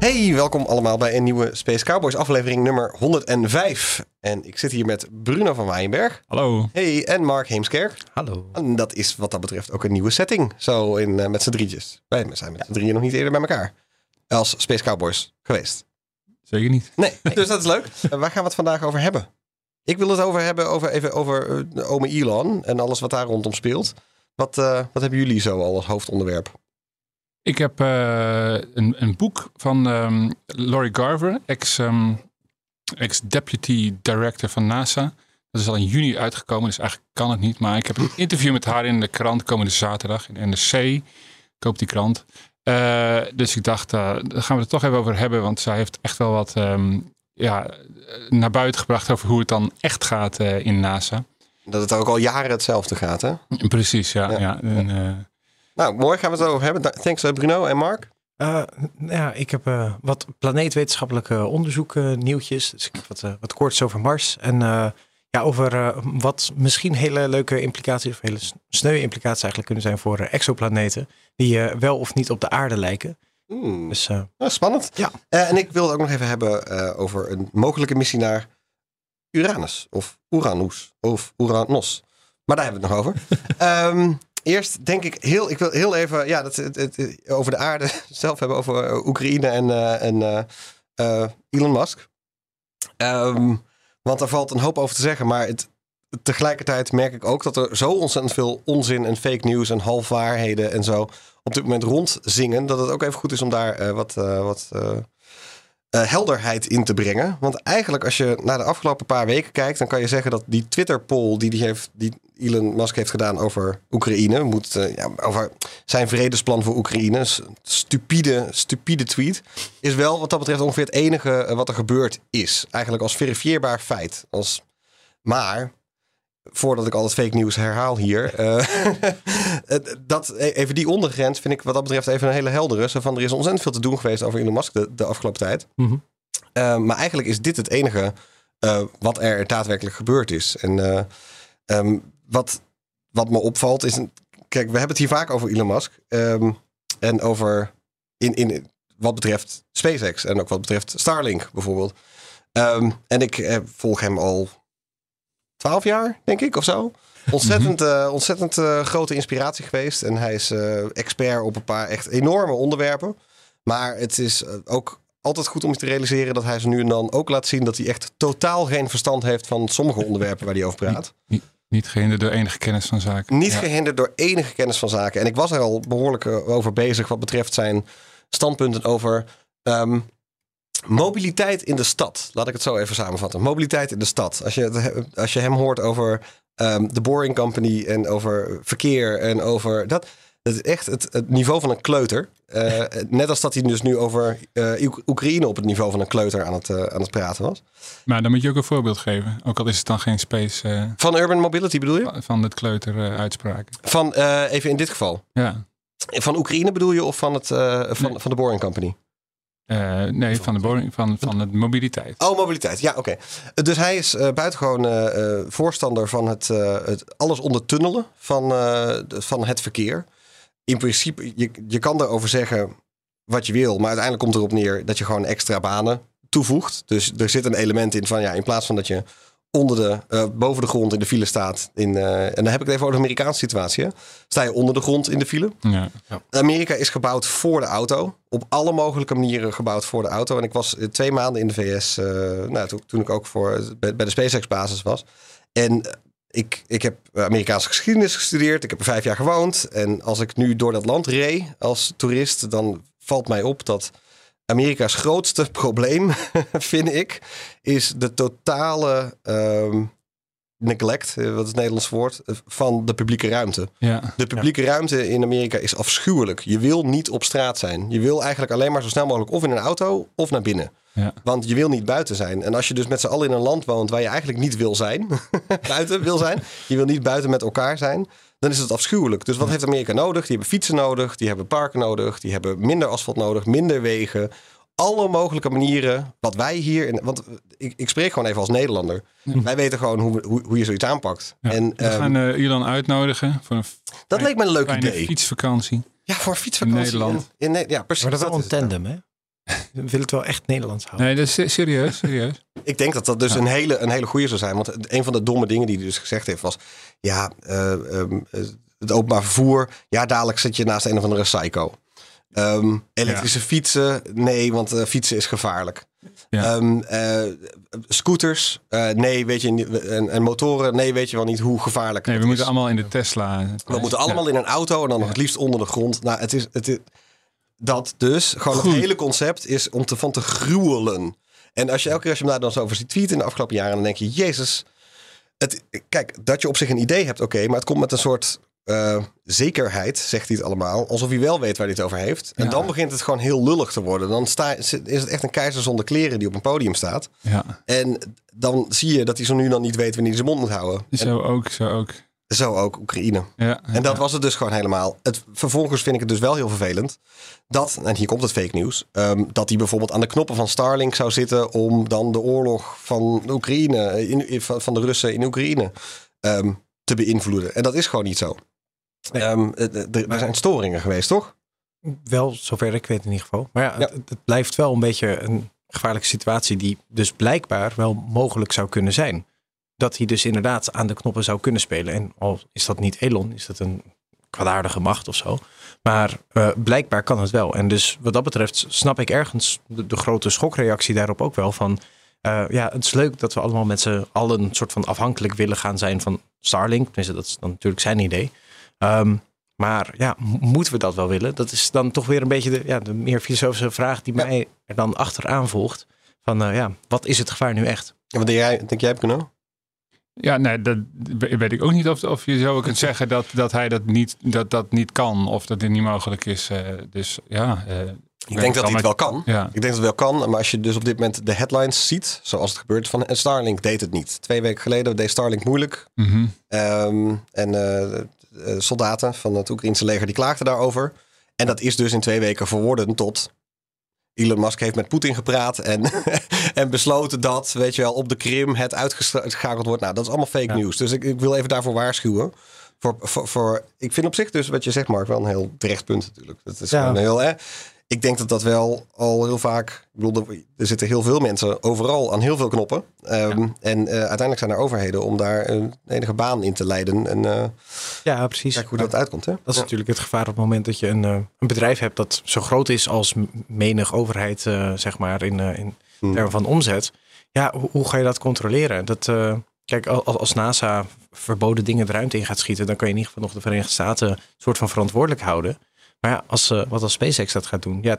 Hey, welkom allemaal bij een nieuwe Space Cowboys aflevering nummer 105. En ik zit hier met Bruno van Waaienberg. Hallo. Hey, en Mark Heemskerk. Hallo. En dat is wat dat betreft ook een nieuwe setting. Zo in, eh, met z'n drietjes. Wij zijn met z'n drieën nog niet eerder bij elkaar. Als Space Cowboys geweest. Zeker niet. Nee, dus dat is leuk. Uh, waar gaan we het vandaag over hebben? Ik wil het over hebben over, even over uh, ome Elon en alles wat daar rondom speelt. Wat, uh, wat hebben jullie zo al als hoofdonderwerp? Ik heb uh, een, een, boek van um, Laurie Garver, ex, um, ex-deputy director van NASA. Dat is al in juni uitgekomen, dus eigenlijk kan het niet. Maar ik heb een interview met haar in de krant komende zaterdag in NRC. Ik koop die krant. Uh, dus ik dacht, uh, daar gaan we het toch even over hebben. Want zij heeft echt wel wat um, ja, naar buiten gebracht over hoe het dan echt gaat in NASA. Dat het ook al jaren hetzelfde gaat, hè? Precies, ja. ja. ja. En, nou, mooi. Gaan we het over hebben. Thanks Bruno en Mark. Uh, ja, ik heb uh, wat planeetwetenschappelijke onderzoek uh, nieuwtjes. Dus ik heb wat, wat korts over Mars. En ja, over wat misschien hele leuke implicaties, of hele sneu implicaties eigenlijk kunnen zijn voor exoplaneten. Die wel of niet op de aarde lijken. Mm. Dus, nou, spannend. Ja. en ik wil het ook nog even hebben over een mogelijke missie naar Uranus. Of Uranus. Of Uranos. Maar daar hebben we het nog over. um, Eerst denk ik heel, ik wil heel even, ja, dat, het, het, over de aarde zelf hebben, over uh, Oekraïne en, uh, en uh, Elon Musk. Um, want daar valt een hoop over te zeggen, maar tegelijkertijd merk ik ook dat er zo ontzettend veel onzin en fake news en halfwaarheden en zo op dit moment rondzingen, dat het ook even goed is om daar wat, wat helderheid in te brengen. Want eigenlijk als je naar de afgelopen paar weken kijkt, dan kan je zeggen dat die Twitter-poll die, die, heeft, die Elon Musk heeft gedaan over Oekraïne, moet, uh, ja, over zijn vredesplan voor Oekraïne, stupide, stupide tweet, is wel wat dat betreft ongeveer het enige uh, wat er gebeurd is. Eigenlijk als verifieerbaar feit. Als, maar voordat ik al het fake nieuws herhaal hier. Uh, dat, even die ondergrens vind ik wat dat betreft even een hele heldere. Zo van, er is ontzettend veel te doen geweest over Elon Musk de, de afgelopen tijd. Mm -hmm. uh, maar eigenlijk is dit het enige wat er daadwerkelijk gebeurd is. En um, wat, wat me opvalt is... Een, kijk, we hebben het hier vaak over Elon Musk. Um, en over in, in, wat betreft SpaceX en ook wat betreft Starlink bijvoorbeeld. Um, en ik volg hem al 12 jaar, denk ik, of zo. Ontzettend, uh, ontzettend uh, grote inspiratie geweest. En hij is uh, expert op een paar echt enorme onderwerpen. Maar het is ook altijd goed om je te realiseren dat hij ze nu en dan ook laat zien dat hij echt totaal geen verstand heeft van sommige onderwerpen waar hij over praat. Niet, gehinderd door enige kennis van zaken. Niet ja. gehinderd door enige kennis van zaken. En ik was er al behoorlijk over bezig wat betreft zijn standpunten over. Um, Mobiliteit in de stad. Laat ik het zo even samenvatten. Mobiliteit in de stad. Als je, als je hem hoort over um, de Boring Company en over verkeer en over dat. Dat is echt het, het niveau van een kleuter. Uh, net als dat hij dus nu over uh, Oekraïne op het niveau van een kleuter aan het, uh, aan het praten was. Maar dan moet je ook een voorbeeld geven. Ook al is het dan geen space. van urban mobility bedoel je? Van het kleuter uitspraken. Van even in dit geval. Ja. Van Oekraïne bedoel je of van, het, van, nee. van de Boring Company? Uh, nee, van de, boring, van, van de mobiliteit. Oh, mobiliteit. Ja, oké. Okay. Dus hij is uh, buitengewoon uh, voorstander van het, het alles ondertunnelen van, van het verkeer. In principe, je, je kan erover zeggen wat je wil, maar uiteindelijk komt erop neer dat je gewoon extra banen toevoegt. Dus er zit een element in van ja, in plaats van dat je onder de, uh, boven de grond in de file staat. In, uh, en dan heb ik het even over de Amerikaanse situatie. Hè? Sta je onder de grond in de file. Ja, ja. Amerika is gebouwd voor de auto. Op alle mogelijke manieren gebouwd voor de auto. En ik was twee maanden in de VS. Uh, nou, toen, toen ik ook voor, bij, bij de SpaceX basis was. En ik, ik heb Amerikaanse geschiedenis gestudeerd. Ik heb er vijf jaar gewoond. En als ik nu door dat land reed als toerist, dan valt mij op dat Amerika's grootste probleem, vind ik, is de totale um, neglect, eh, wat is het Nederlands woord, eh, van de publieke ruimte. Ja. De publieke ruimte in Amerika is afschuwelijk. Je wil niet op straat zijn. Je wil eigenlijk alleen maar zo snel mogelijk of in een auto of naar binnen. Ja. Want je wil niet buiten zijn. En als je dus met z'n allen in een land woont waar je eigenlijk niet wil zijn, buiten wil zijn, je wil niet buiten met elkaar zijn, dan is het afschuwelijk. Dus wat heeft Amerika nodig? Die hebben fietsen nodig, die hebben parken nodig, die hebben minder asfalt nodig, minder wegen. Alle mogelijke manieren, wat wij hier, in, want ik, ik spreek gewoon even als Nederlander. Wij weten gewoon hoe, hoe, hoe je zoiets aanpakt. Ja. En We gaan Ilan uitnodigen voor een dat leek me een leuk idee. fietsvakantie. Ja, voor een fietsvakantie. In Nederland. In, in Ne- ja, precies. Maar dat is wel een tandem, hè? We willen het wel echt Nederlands houden. Nee, dat is se- serieus, serieus. Ik denk dat dat dus een, hele, een hele goede zou zijn. Want een van de domme dingen die hij dus gezegd heeft was... Ja, eh, ehm, eh, het openbaar vervoer. Ja, dadelijk zit je naast een of andere psycho. Ehm, elektrische fietsen. Nee, want eh, fietsen is gevaarlijk. Ja. Ehm, eh, scooters. eh, nee, weet je niet. En, en motoren. Nee, weet je wel niet hoe gevaarlijk Nee, het we moeten is. allemaal in de Tesla. We moeten allemaal in een auto en dan nog het liefst onder de grond. Nou, het is, het is dat dus. Gewoon Goed. het hele concept is om te, van te gruwelen. En als je elke keer als je hem daar dan zo over ziet tweeten in de afgelopen jaren, dan denk je, Jezus. Het, kijk, dat je op zich een idee hebt, oké, maar het komt met een soort eh, zekerheid, zegt hij het allemaal, alsof hij wel weet waar hij het over heeft. En dan begint het gewoon heel lullig te worden. Dan sta, is het echt een keizer zonder kleren die op een podium staat. Ja, En dan zie je dat hij zo nu dan niet weet wanneer hij zijn mond moet houden. En zo ook, zo ook. Zo ook Oekraïne. Ja, En dat was het dus gewoon helemaal. Het, vervolgens vind ik het dus wel heel vervelend dat, en hier komt het fake nieuws, ehm, dat hij bijvoorbeeld aan de knoppen van Starlink zou zitten om dan de oorlog van de Oekraïne, in, in- van van de Russen in Oekraïne ehm, te beïnvloeden. En dat is gewoon niet zo. Nee. Ehm, eh, eh, er, er zijn storingen geweest, toch? Wel, zover ik weet in ieder geval. Maar ja, Ja. Het, het blijft wel een beetje een gevaarlijke situatie die dus blijkbaar wel mogelijk zou kunnen zijn. Dat hij dus inderdaad aan de knoppen zou kunnen spelen. En al is dat niet Elon, is dat een kwaadaardige macht of zo. Maar eh, blijkbaar kan het wel. En dus wat dat betreft snap ik ergens de, de grote schokreactie daarop ook wel van... eh, ja, het is leuk dat we allemaal met z'n allen een soort van afhankelijk willen gaan zijn van Starlink. Tenminste, dat is dan natuurlijk zijn idee. Ehm, maar ja, moeten we dat wel willen? Dat is dan toch weer een beetje de, ja, de meer filosofische vraag die Ja. mij er dan achteraan volgt. Van eh, ja, wat is het gevaar nu echt? Ja, wat denk jij, denk jij Kuno? Ja, nee, dat weet ik ook niet of, of je zo kunt zeggen dat, dat hij dat niet, dat, dat niet kan of dat dit niet mogelijk is. eh, dus ja. eh, Ik denk dat hij het wel kan. Ja, Ik denk dat het wel kan, maar als je dus op dit moment de headlines ziet, zoals het gebeurt van en Starlink deed het niet. Twee weken geleden deed Starlink moeilijk. mhm. Ehm, en eh, soldaten van het Oekraïnse leger die klaagden daarover. En dat is dus in twee weken verworden tot... Elon Musk heeft met Poetin gepraat en, en besloten dat, weet je wel, op de Krim het uitgeschakeld wordt. Nou, dat is allemaal fake Ja. nieuws. Dus ik, ik wil even daarvoor waarschuwen. Voor, voor, voor, ik vind op zich dus wat je zegt, Mark, wel een heel terecht punt natuurlijk. Dat is Ja. gewoon heel, hè. Ik denk dat dat wel al heel vaak. Ik bedoel, er- zitten heel veel mensen overal aan heel veel knoppen. Ehm, En eh, uiteindelijk zijn er overheden om daar een enige baan in te leiden. En eh Ja, precies. kijk hoe dat uitkomt. Hè? Dat is Ja. natuurlijk het gevaar op het moment dat je een, eh, een bedrijf hebt dat zo groot is als menig overheid, eh, zeg maar, in, eh, in Hmm. termen van omzet. Ja, hoe, hoe ga je dat controleren? Dat, eh, kijk, al- als, als NASA verboden dingen de ruimte in gaat schieten, dan kan je in ieder geval nog de Verenigde Staten een soort van verantwoordelijk houden. Maar ja, als, eh, wat als SpaceX dat gaat doen, ja,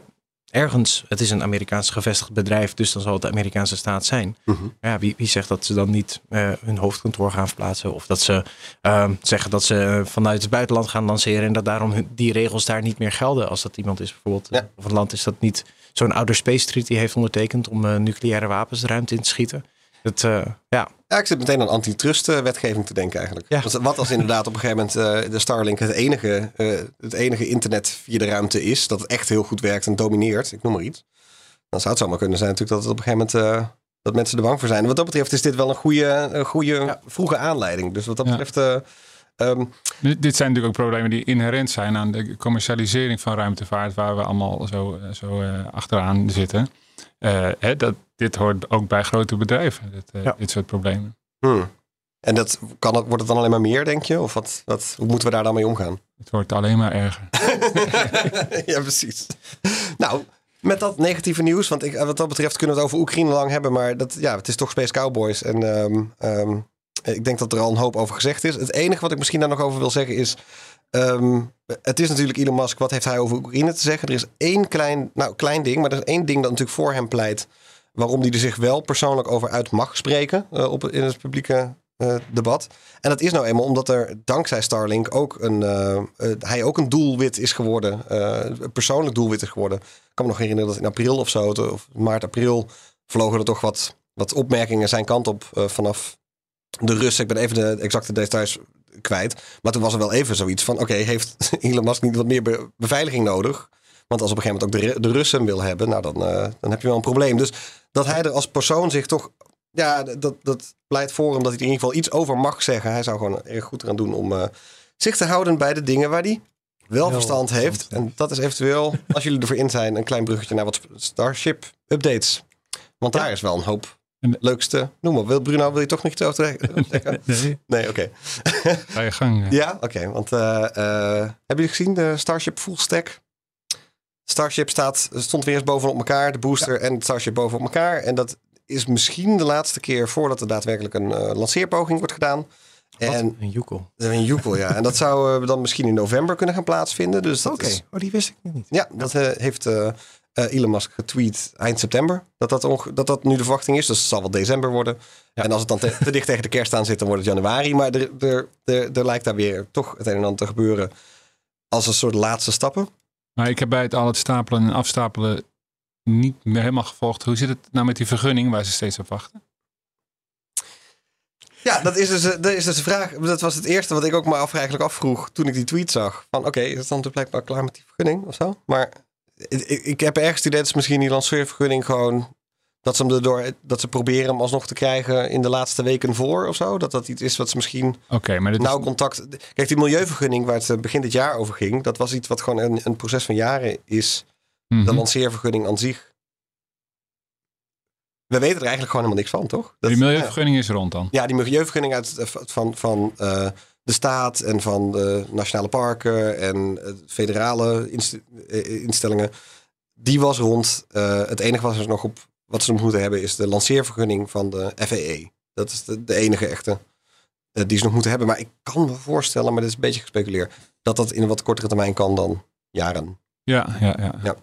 ergens, het is een Amerikaans gevestigd bedrijf, dus dan zal het de Amerikaanse staat zijn. Mhm. Ja, wie, wie zegt dat ze dan niet eh, hun hoofdkantoor gaan verplaatsen? Of dat ze ehm, zeggen dat ze vanuit het buitenland gaan lanceren en dat daarom hun- die regels daar niet meer gelden. Als dat iemand is bijvoorbeeld, Ja. eh, of een land is dat niet zo'n outer space treaty heeft ondertekend om eh, nucleaire wapens de ruimte in te schieten. Dat, eh, ja, Ja, ik zit meteen aan antitrust-wetgeving te denken eigenlijk. Ja. Want Wat als inderdaad op een gegeven moment eh, de Starlink het enige, eh, het enige internet via de ruimte is, dat het echt heel goed werkt en domineert, ik noem maar iets. Dan zou het zomaar kunnen zijn natuurlijk dat het op een gegeven moment eh, dat mensen er bang voor zijn. En wat dat betreft is dit wel een goede, een goede Ja. vroege aanleiding. Dus wat dat Ja. betreft, eh, ehm, Dit zijn natuurlijk ook problemen die inherent zijn aan de commercialisering van ruimtevaart, waar we allemaal zo, eh, zo eh, achteraan zitten. Eh, hè, dat, dit hoort ook bij grote bedrijven, dit, eh, Ja. dit soort problemen. hmm. En dat, kan het, wordt het dan alleen maar meer, denk je? Of wat, wat, hoe moeten we daar dan mee omgaan? Het wordt alleen maar erger. ja, precies. Nou, met dat negatieve nieuws, want ik, wat dat betreft kunnen we het over Oekraïne lang hebben, maar dat, ja, het is toch Space Cowboys. En ehm, ehm, ik denk dat er al een hoop over gezegd is. Het enige wat ik misschien daar nog over wil zeggen is, ehm, het is natuurlijk Elon Musk, wat heeft hij over Oekraïne te zeggen? Er is één klein, nou klein ding, maar er is één ding dat natuurlijk voor hem pleit, waarom hij er zich wel persoonlijk over uit mag spreken eh, op, in het publieke debat. En dat is nou eenmaal omdat er dankzij Starlink ook een, eh, eh, hij ook een doelwit is geworden. eh, een persoonlijk doelwit is geworden. Ik kan me nog herinneren dat in april of zo, of maart, april, vlogen er toch wat, wat opmerkingen zijn kant op eh, vanaf de Russen. Ik ben even de exacte details kwijt. Maar toen was er wel even zoiets van: oké, heeft Elon Musk niet wat meer be- beveiliging nodig? Want als op een gegeven moment ook de, de Russen wil hebben, nou dan, eh, dan heb je wel een probleem. Dus dat hij er als persoon zich toch. Ja, dat, dat pleit voor hem dat hij er in ieder geval iets over mag zeggen. Hij zou gewoon erg goed eraan doen om eh, zich te houden bij de dingen waar hij wel verstand heeft. En dat is eventueel, als jullie ervoor in zijn, een klein bruggetje naar wat Starship updates. Want daar is wel een hoop leukste. Noem maar. Wil Bruno, wil je toch nog iets over zeggen? Nee, Nee, oké. ga je gang. ja. Ja, oké. want eh, hebben jullie gezien de Starship Full Stack? Starship staat, stond weer eens bovenop elkaar. De booster en het Starship bovenop elkaar. En dat is misschien de laatste keer voordat er daadwerkelijk een eh, lanceerpoging wordt gedaan. Wat En een joekel. een Joekel, ja. En dat zou eh, dan misschien in november kunnen gaan plaatsvinden. Dus dat Oké, is- oh, die wist ik nog niet. ja, dat eh, heeft Elon Musk getweet eind september. Dat dat, onge- dat dat nu de verwachting is. Dus het zal wel december worden. En als het dan te, te dicht tegen de kerst aan zit, dan wordt het januari. Maar er, er, er, er lijkt daar weer toch het een en ander te gebeuren. Als een soort laatste stappen. Maar ik heb bij het al het stapelen en afstapelen niet meer helemaal gevolgd. Hoe zit het nou met die vergunning waar ze steeds op wachten? Ja, dat is, dus, eh, dat is dus de vraag. Dat was het eerste wat ik ook maar af, eigenlijk afvroeg toen ik die tweet zag. Van oké, is het dan dus blijkbaar klaar met die vergunning of zo? Maar ik, ik- ik heb ergens ze misschien die lanceervergunning gewoon... Dat ze, hem erdoor, dat ze proberen hem alsnog te krijgen in de laatste weken voor of zo. Dat dat iets is wat ze misschien Oké, maar dit is, nauw contact... Kijk, die milieuvergunning waar het eh, begin dit jaar over ging... dat was iets wat gewoon een, een proces van jaren is. Mhm. De lanceervergunning aan zich. We weten er eigenlijk gewoon helemaal niks van, toch? Dat- die ja. milieuvergunning is rond dan. Ja, die milieuvergunning uit, eh, van, van eh, de staat en van de nationale parken en federale inst- instellingen. Die was rond. Het enige wat ze nog op wat ze nog moeten hebben is de lanceervergunning van de FAA. Dat is de, de enige echte eh, die ze nog moeten hebben. Maar ik kan me voorstellen, maar dit is een beetje gespeculeerd, dat dat in een wat kortere termijn kan dan jaren. Ja, ja, ja. Ja.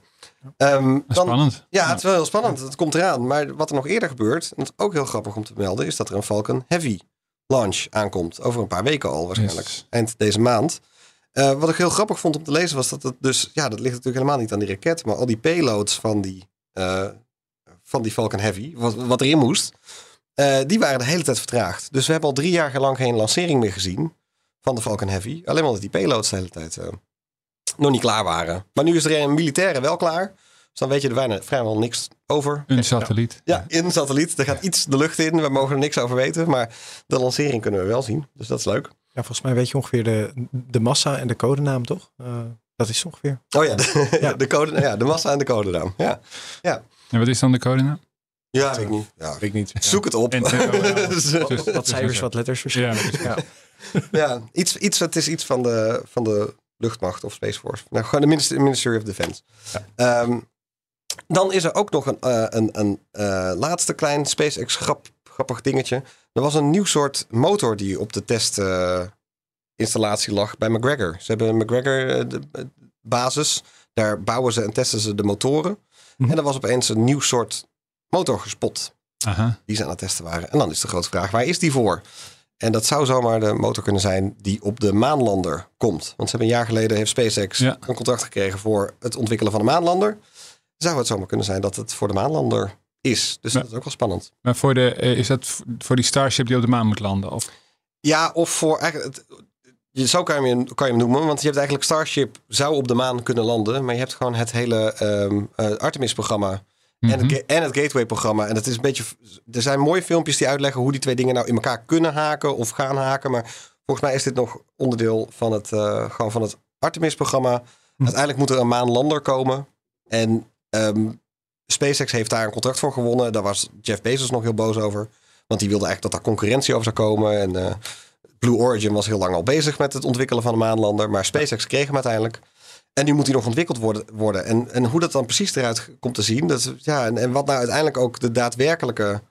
Ehm, dan, Spannend. ja, het is wel heel spannend. Het komt eraan. Maar wat er nog eerder gebeurt, en dat is ook heel grappig om te melden, is dat er een Falcon Heavy launch aankomt. Over een paar weken al waarschijnlijk. Yes. Eind deze maand. Eh, wat ik heel grappig vond om te lezen was dat het dus, ja, dat ligt natuurlijk helemaal niet aan die raket, maar al die payloads van die, eh, van die Falcon Heavy, wat, wat erin moest, eh, die waren de hele tijd vertraagd. Dus we hebben al drie jaar lang geen lancering meer gezien van de Falcon Heavy. Alleen omdat die payloads de hele tijd eh, nog niet klaar waren. Maar nu is er een militaire wel klaar. Dus dan weet je er bijna, vrijwel niks over. Een satelliet. Ja, in een satelliet. Er gaat iets de lucht in. We mogen er niks over weten. Maar de lancering kunnen we wel zien. Dus dat is leuk. Ja, volgens mij weet je ongeveer de, de massa en de codenaam, toch? Eh, dat is ongeveer. Oh ja, de, Ja. de, code, ja, de massa en de codenaam. Ja, En wat is dan de code nou? ja weet ik niet. Ja, Weet ik niet. Zoek het op. Wat cijfers, wat letters verschillen. Ja, dat is- Ja. ja, iets, iets, het is iets van de, van de luchtmacht of Space Force. Nou, gewoon de Ministry, Ministry of Defense. Ehm, dan is er ook nog een, eh, een, een eh, laatste klein SpaceX grap, grappig dingetje. Er was een nieuw soort motor die op de testinstallatie lag bij McGregor. Ze hebben een McGregor eh, de, eh, basis. Daar bouwen ze en testen ze de motoren. En er was opeens een nieuw soort motor gespot Aha. die ze aan het testen waren. En dan is de grote vraag, waar is die voor? En dat zou zomaar de motor kunnen zijn die op de maanlander komt. Want ze hebben een jaar geleden heeft SpaceX Ja. een contract gekregen voor het ontwikkelen van een maanlander. Zou het zomaar kunnen zijn dat het voor de maanlander is. Dus dat is ook wel spannend. Maar voor de, eh, is dat voor die Starship die op de maan moet landen? Of? Ja, of voor eigenlijk... Je, zo kan je, hem, kan je hem noemen. Want je hebt eigenlijk Starship zou op de maan kunnen landen. Maar je hebt gewoon het hele eh, Artemis-programma. En, het, Mhm. en het Gateway-programma. En het is een beetje. Er zijn mooie filmpjes die uitleggen hoe die twee dingen nou in elkaar kunnen haken of gaan haken. Maar volgens mij is dit nog onderdeel van het, eh, gewoon van het Artemis-programma. Uiteindelijk moet er een maanlander komen. En ehm, SpaceX heeft daar een contract voor gewonnen. Daar was Jeff Bezos nog heel boos over. Want die wilde eigenlijk dat daar concurrentie over zou komen. En eh, Blue Origin was heel lang al bezig met het ontwikkelen van een maanlander. Maar SpaceX kreeg hem uiteindelijk. En nu moet hij nog ontwikkeld worden. worden. En, en hoe dat dan precies eruit komt te zien. Dat, ja, en, en wat nou uiteindelijk ook de daadwerkelijke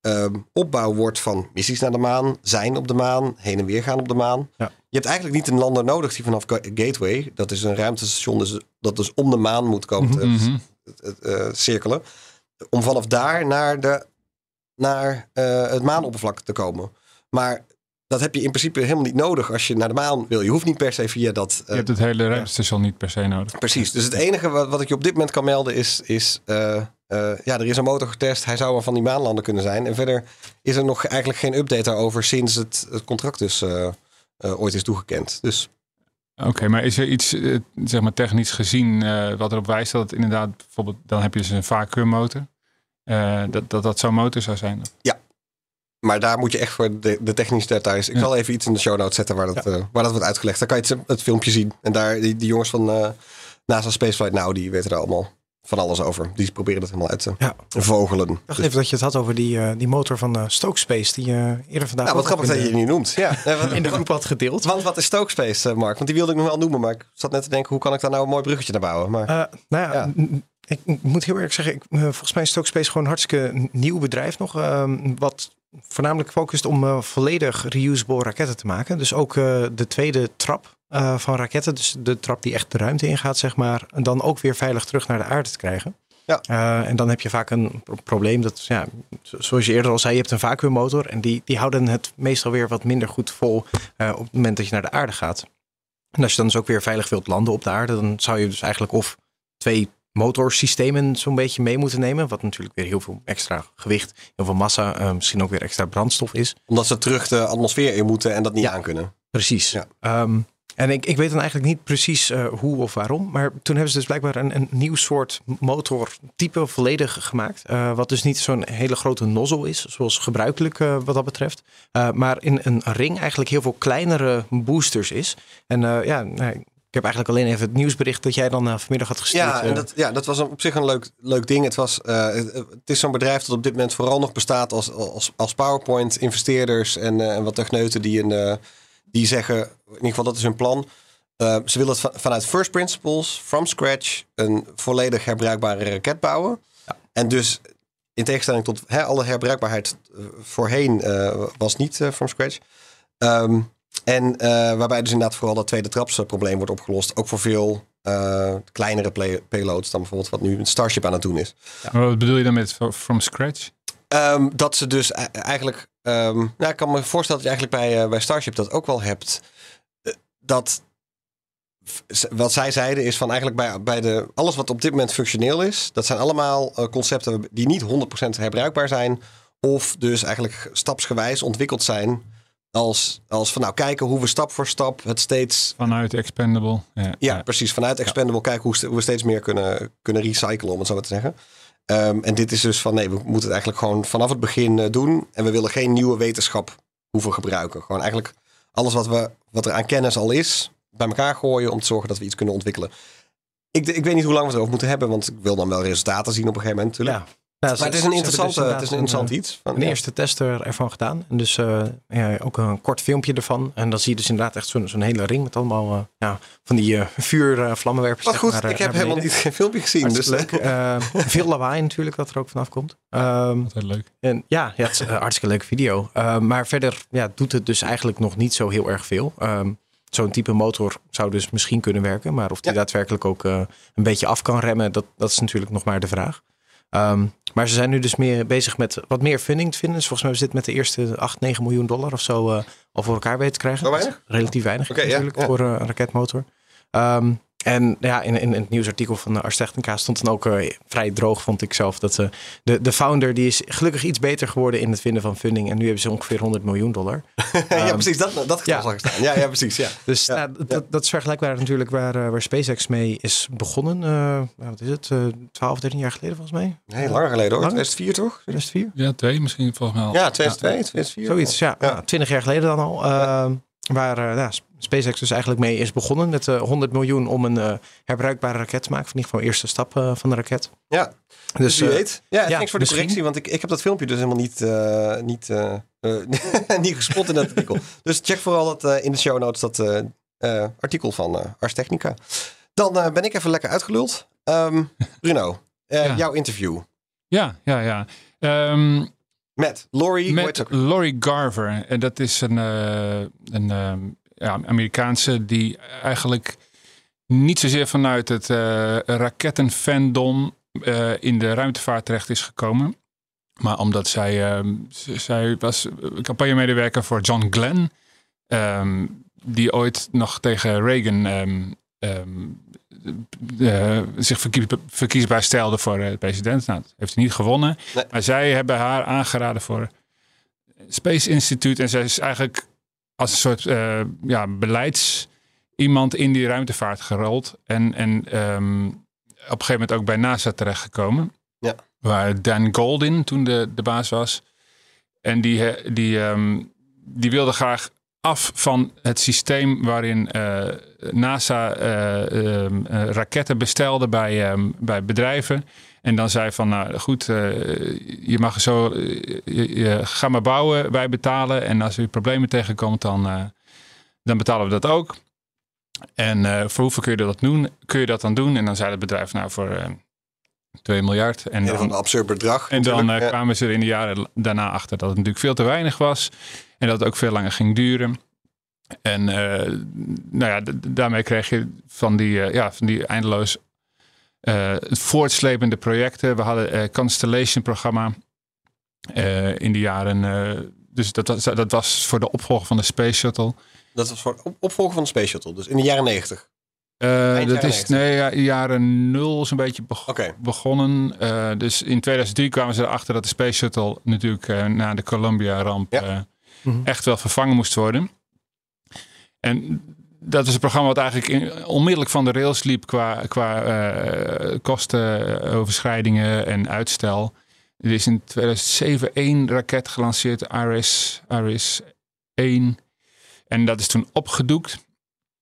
ehm, opbouw wordt van missies naar de maan. Zijn op de maan. Heen en weer gaan op de maan. Ja. Je hebt eigenlijk niet een lander nodig die vanaf Ga- Gateway. Dat is een ruimtestation dus, dat dus om de maan moet komen te Mhm. het, eh, cirkelen. Om vanaf daar naar, de, naar eh, het maanoppervlak te komen. Maar dat heb je in principe helemaal niet nodig als je naar de maan wil. Je hoeft niet per se via dat. Je eh, hebt het hele ruimtestation niet per se nodig. Precies. Dus het enige wat, wat ik je op dit moment kan melden is, is eh, eh, ja, er is een motor getest. Hij zou wel van die maanlander kunnen zijn. En verder is er nog eigenlijk geen update daarover sinds het, het contract dus eh, eh, ooit is toegekend. Dus Oké, maar is er iets, eh, zeg maar technisch gezien, eh, wat erop wijst dat het inderdaad, bijvoorbeeld, dan heb je dus een vacuümmotor. eh, dat, dat dat zo'n motor zou zijn? Maar daar moet je echt voor de, de technische details. Ik Ja. zal even iets in de show notes zetten waar dat, eh, waar dat wordt uitgelegd. Dan kan je het, het filmpje zien. En daar, die, die jongens van eh, NASA Spaceflight Now, die weten er allemaal van alles over. Die proberen dat helemaal uit te Ja. vogelen. Ik dacht Dus- even dat je het had over die, eh, die motor van eh Stoke Space. Die eh eerder vandaag nou, wat grappig dat je die nu noemt. Ja. In de groep had gedeeld. Want wat is Stokespace, eh, Mark? Want die wilde ik nog wel noemen, maar ik zat net te denken, hoe kan ik daar nou een mooi bruggetje naar bouwen? Maar nou ja, Ik, moet heel eerlijk zeggen, ik, volgens mij is Stoke Space gewoon een hartstikke nieuw bedrijf nog. ehm, wat voornamelijk focust om eh, volledig reusable raketten te maken. Dus ook eh, de tweede trap eh, van raketten, dus de trap die echt de ruimte ingaat, zeg maar. En dan ook weer veilig terug naar de aarde te krijgen. Ja. En dan heb je vaak een pro- probleem dat, ja, zo- zoals je eerder al zei, je hebt een vacuümmotor. En die, die houden het meestal weer wat minder goed vol op het moment dat je naar de aarde gaat. En als je dan dus ook weer veilig wilt landen op de aarde, dan zou je dus eigenlijk of twee motorsystemen zo'n beetje mee moeten nemen. Wat natuurlijk weer heel veel extra gewicht, heel veel massa, eh, misschien ook weer extra brandstof is. omdat ze terug de atmosfeer in moeten en dat niet aankunnen. Precies. Ja. Ehm, en ik, ik weet dan eigenlijk niet precies eh, hoe of waarom. Maar toen hebben ze dus blijkbaar een, een nieuw soort motortype volledig gemaakt. eh, wat dus niet zo'n hele grote nozzle is, zoals gebruikelijk wat dat betreft. Maar in een ring eigenlijk heel veel kleinere boosters is. En ja, ik heb eigenlijk alleen even het nieuwsbericht dat jij dan eh, vanmiddag had gestuurd. Ja, en eh, dat, ja, dat was op zich een leuk, leuk ding. Het, was, eh, het, is zo'n bedrijf dat op dit moment vooral nog bestaat als, als, als PowerPoint-investeerders en, en wat techneuten die, een, die zeggen, in ieder geval dat is hun plan. Ze willen vanuit first principles, from scratch, een volledig herbruikbare raket bouwen. En dus in tegenstelling tot hè, alle herbruikbaarheid voorheen was niet from scratch. Ehm, en eh, waarbij dus inderdaad vooral dat tweede trapsprobleem wordt opgelost. Ook voor veel eh, kleinere play- payloads dan bijvoorbeeld wat nu een Starship aan het doen is. Maar Wat bedoel je dan met from scratch? Ehm, dat ze dus e- eigenlijk... ehm, nou, ik kan me voorstellen dat je eigenlijk bij, eh, bij Starship dat ook wel hebt. Dat... Wat zij zeiden is van eigenlijk bij, bij de, alles wat op dit moment functioneel is, dat zijn allemaal concepten die niet 100% herbruikbaar zijn. Of dus eigenlijk stapsgewijs ontwikkeld zijn als, als van nou kijken hoe we stap voor stap het steeds Vanuit expendable? Ja, ja, precies. Vanuit Expendable kijken hoe we steeds meer kunnen, kunnen recyclen, om het zo maar te zeggen. Ehm, en dit is dus van nee, we moeten het eigenlijk gewoon vanaf het begin eh, doen. En we willen geen nieuwe wetenschap hoeven gebruiken. Gewoon eigenlijk alles wat, we, wat er aan kennis al is, bij elkaar gooien om te zorgen dat we iets kunnen ontwikkelen. Ik, ik weet niet hoe lang we het erover moeten hebben, want ik wil dan wel resultaten zien op een gegeven moment natuurlijk. ja. Maar het is een dus interessante, het is een interessant iets. Van, een ja. eerste tester ervan gedaan. En dus eh, ja, ook een kort filmpje ervan. En dan zie je dus inderdaad echt zo'n zo'n hele ring met allemaal eh, ja, van die eh vuurvlammenwerpers. Wat goed, ik heb helemaal niet geen filmpje gezien. Dus leuk. Eh, veel lawaai natuurlijk dat er ook vanaf komt. Ehm, Altijd leuk. en ja, ja, het is een hartstikke leuke video. Uh, maar verder ja, doet het dus eigenlijk nog niet zo heel erg veel. Um, Zo'n type motor zou dus misschien kunnen werken. Maar of die Ja. daadwerkelijk ook uh, een beetje af kan remmen, dat, dat is natuurlijk nog maar de vraag. Um, maar ze zijn nu dus meer bezig met wat meer funding te vinden. Dus volgens mij dit met de eerste 8, 9 miljoen dollar of zo uh, al voor elkaar weten te krijgen. Zo weinig? Relatief weinig natuurlijk ja. voor uh, een raketmotor. Um, en ja, in, in, het nieuwsartikel van Ars Technica stond dan ook uh, vrij droog, vond ik zelf. Dat uh, de, de founder die is gelukkig iets beter geworden in het vinden van funding. En nu hebben ze ongeveer 100 miljoen dollar. ja, precies. Dat, dat ja. zag ik staan. Ja, ja, precies. Ja. Dus Ja, nou, dat, dat is vergelijkbaar natuurlijk waar, uh, waar SpaceX mee is begonnen. Uh, wat is het? 12, 13 jaar geleden volgens mij? Nee, langer geleden hoor. Langer? 2004 toch? 2004? Ja, twee misschien volgens mij al. Ja, 2002, 2004. Zoiets, ja. Ja. Nou, 20 jaar geleden dan al. Waar uh, ja, SpaceX dus eigenlijk mee is begonnen met uh, 100 miljoen om een uh, herbruikbare raket te maken. Van in ieder geval de eerste stap uh, van de raket. Ja, dus wie uh, weet. Ja, ja, thanks voor de correctie, want ik, ik heb dat filmpje dus helemaal niet, uh, niet, uh, niet gespot in dat artikel. dus check vooral het, uh, in de show notes dat uh, artikel van Ars Technica. Dan ben ik even lekker uitgeluld. Um, Bruno, ja. jouw interview. Ja, ja, ja. Um, met Laurie Met Laurie Garver. En dat is een, uh, een uh, ja, Amerikaanse die eigenlijk niet zozeer vanuit het uh, rakettenfandom in de ruimtevaart terecht is gekomen. Maar omdat zij, ehm, zij was campagnemedewerker voor John Glenn. ehm, die ooit nog tegen Reagan ehm, eh, zich verkie- verkiesbaar stelde voor eh, president. Nou, dat heeft hij niet gewonnen. Nee. Maar zij hebben haar aangeraden voor Space Institute. En zij is eigenlijk als een soort eh, ja, beleids iemand in die ruimtevaart gerold. En, en ehm, op een gegeven moment ook bij NASA terechtgekomen. Ja. Waar Dan Goldin toen de, de baas was. En die, die, ehm, die wilde graag af van het systeem waarin eh, NASA eh, ehm, eh, raketten bestelde bij, ehm, bij bedrijven. En dan zei van, nou goed, je mag zo, je, je- ga maar bouwen, wij betalen. En als u problemen tegenkomt, dan, dan betalen we dat ook. En voor hoeveel kun je dat doen? Kun je dat dan doen? En dan zei het bedrijf, nou voor eh 2 miljard. En Een van dan, een absurd bedrag. en dan natuurlijk. kwamen ze er in de jaren daarna achter dat het natuurlijk veel te weinig was. En dat het ook veel langer ging duren. En eh, nou ja, daarmee kreeg je van die, eh, ja, van die eindeloos eh, voortslepende projecten. We hadden Constellation programma eh, in de jaren. dus dat was, dat was voor de opvolger van de Space Shuttle. Dat was voor op, opvolger van de Space Shuttle. Dus in de jaren negentig. Eind dat jaren is nee, ja, jaren nul is een beetje beg- begonnen. Dus in 2003 kwamen ze erachter dat de Space Shuttle natuurlijk eh, na de Columbia-ramp Ja. Mhm. echt wel vervangen moest worden. En dat is een programma wat eigenlijk in- onmiddellijk van de rails liep qua, qua eh, kostenoverschrijdingen en uitstel. Er is in 2007 één raket gelanceerd, Iris, Iris 1. En dat is toen opgedoekt.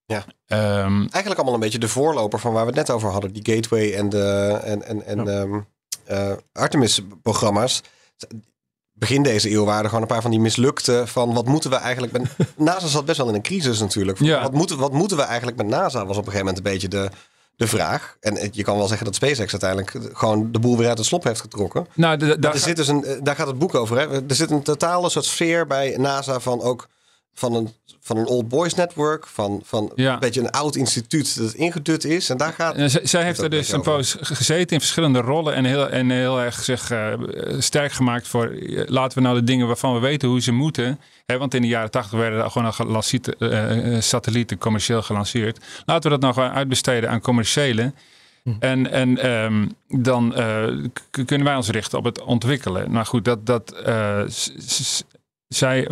Ja. Ehm, Eigenlijk allemaal een beetje de voorloper van waar we het net over hadden. Die Gateway en de en, en, en, ehm, eh, Artemis-programma's. Begin deze eeuw waren er gewoon een paar van die mislukte van wat moeten we eigenlijk met... NASA zat best wel in een crisis natuurlijk. Ja. Wat, moeten, wat moeten we eigenlijk met NASA was op een gegeven moment een beetje de, de vraag. En je kan wel zeggen dat SpaceX uiteindelijk gewoon de boel weer uit het slop heeft getrokken. nou, daar er zit dus een, eh, daar gaat het boek over. Hè? Er zit een totale soort sfeer bij NASA van ook van een, van een old boys network. Van, van Ja. een beetje een oud instituut dat ingedut is. En daar gaat... En zij, zij heeft er dus een poos gezeten in verschillende rollen en heel, en heel erg zich eh, sterk gemaakt voor eh, laten we nou de dingen waarvan we weten hoe ze moeten. Hè, want in de jaren tachtig werden er gewoon al eh, satellieten commercieel gelanceerd. Laten we dat nou gewoon uitbesteden aan commerciële. En, en ehm, dan eh, kunnen wij ons richten op het ontwikkelen. Nou goed, dat, dat eh, zij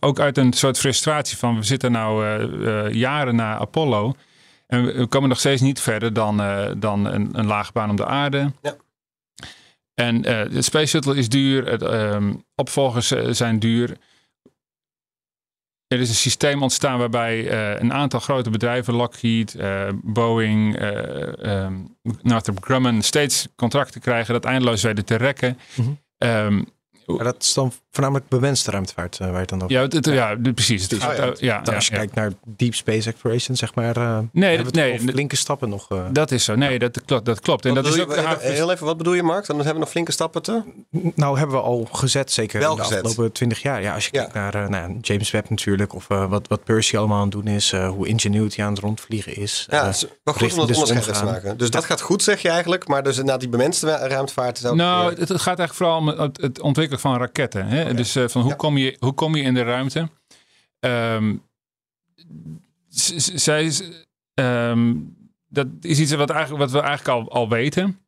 ook uit een soort frustratie van we zitten nou eh, eh, jaren na Apollo. En we- we komen nog steeds niet verder dan, eh, dan een, een lage baan om de aarde. Ja. En eh, de Space Shuttle is duur, het, ehm, opvolgers zijn duur. Er is een systeem ontstaan waarbij eh, een aantal grote bedrijven, Lockheed, eh, Boeing, eh, ehm, Northrop Grumman, steeds contracten krijgen dat eindeloos weten te rekken. Ehm, Maar dat is dan voornamelijk bewenste ruimtevaart eh, waar je het dan over ja, het, ja, precies. Het, Oh, ja. het- ja, hebt. Als je kijkt naar deep space exploration, zeg maar. eh Nee, we nee, flinke stappen nog. eh. Dat is zo. Nee, dat klopt. Dat klopt. En Wat dat is ook je- haar- even- heel even, wat bedoel je Mark? Dan hebben we nog flinke stappen te... Nou, hebben we al gezet, zeker Wel in de gezet. afgelopen twintig jaar. Ja, als je Ja. kijkt naar nou, ja, James Webb natuurlijk, of eh, wat, wat Percy allemaal aan het doen is, eh, hoe Ingenuity aan het rondvliegen is. Ja, is wel goed om dat onderscheid te maken. Dus dat gaat goed, zeg je eigenlijk. Maar dus na die bemenste ruimtevaart is ook... Nou, het, gaat eigenlijk vooral om het, het ontwikkelen van raketten. Hè? Dus eh, van hoe, Ja. kom je, hoe kom je in de ruimte? Ehm, zij is, ehm, dat is iets wat, eigenlijk, wat we eigenlijk al, al weten.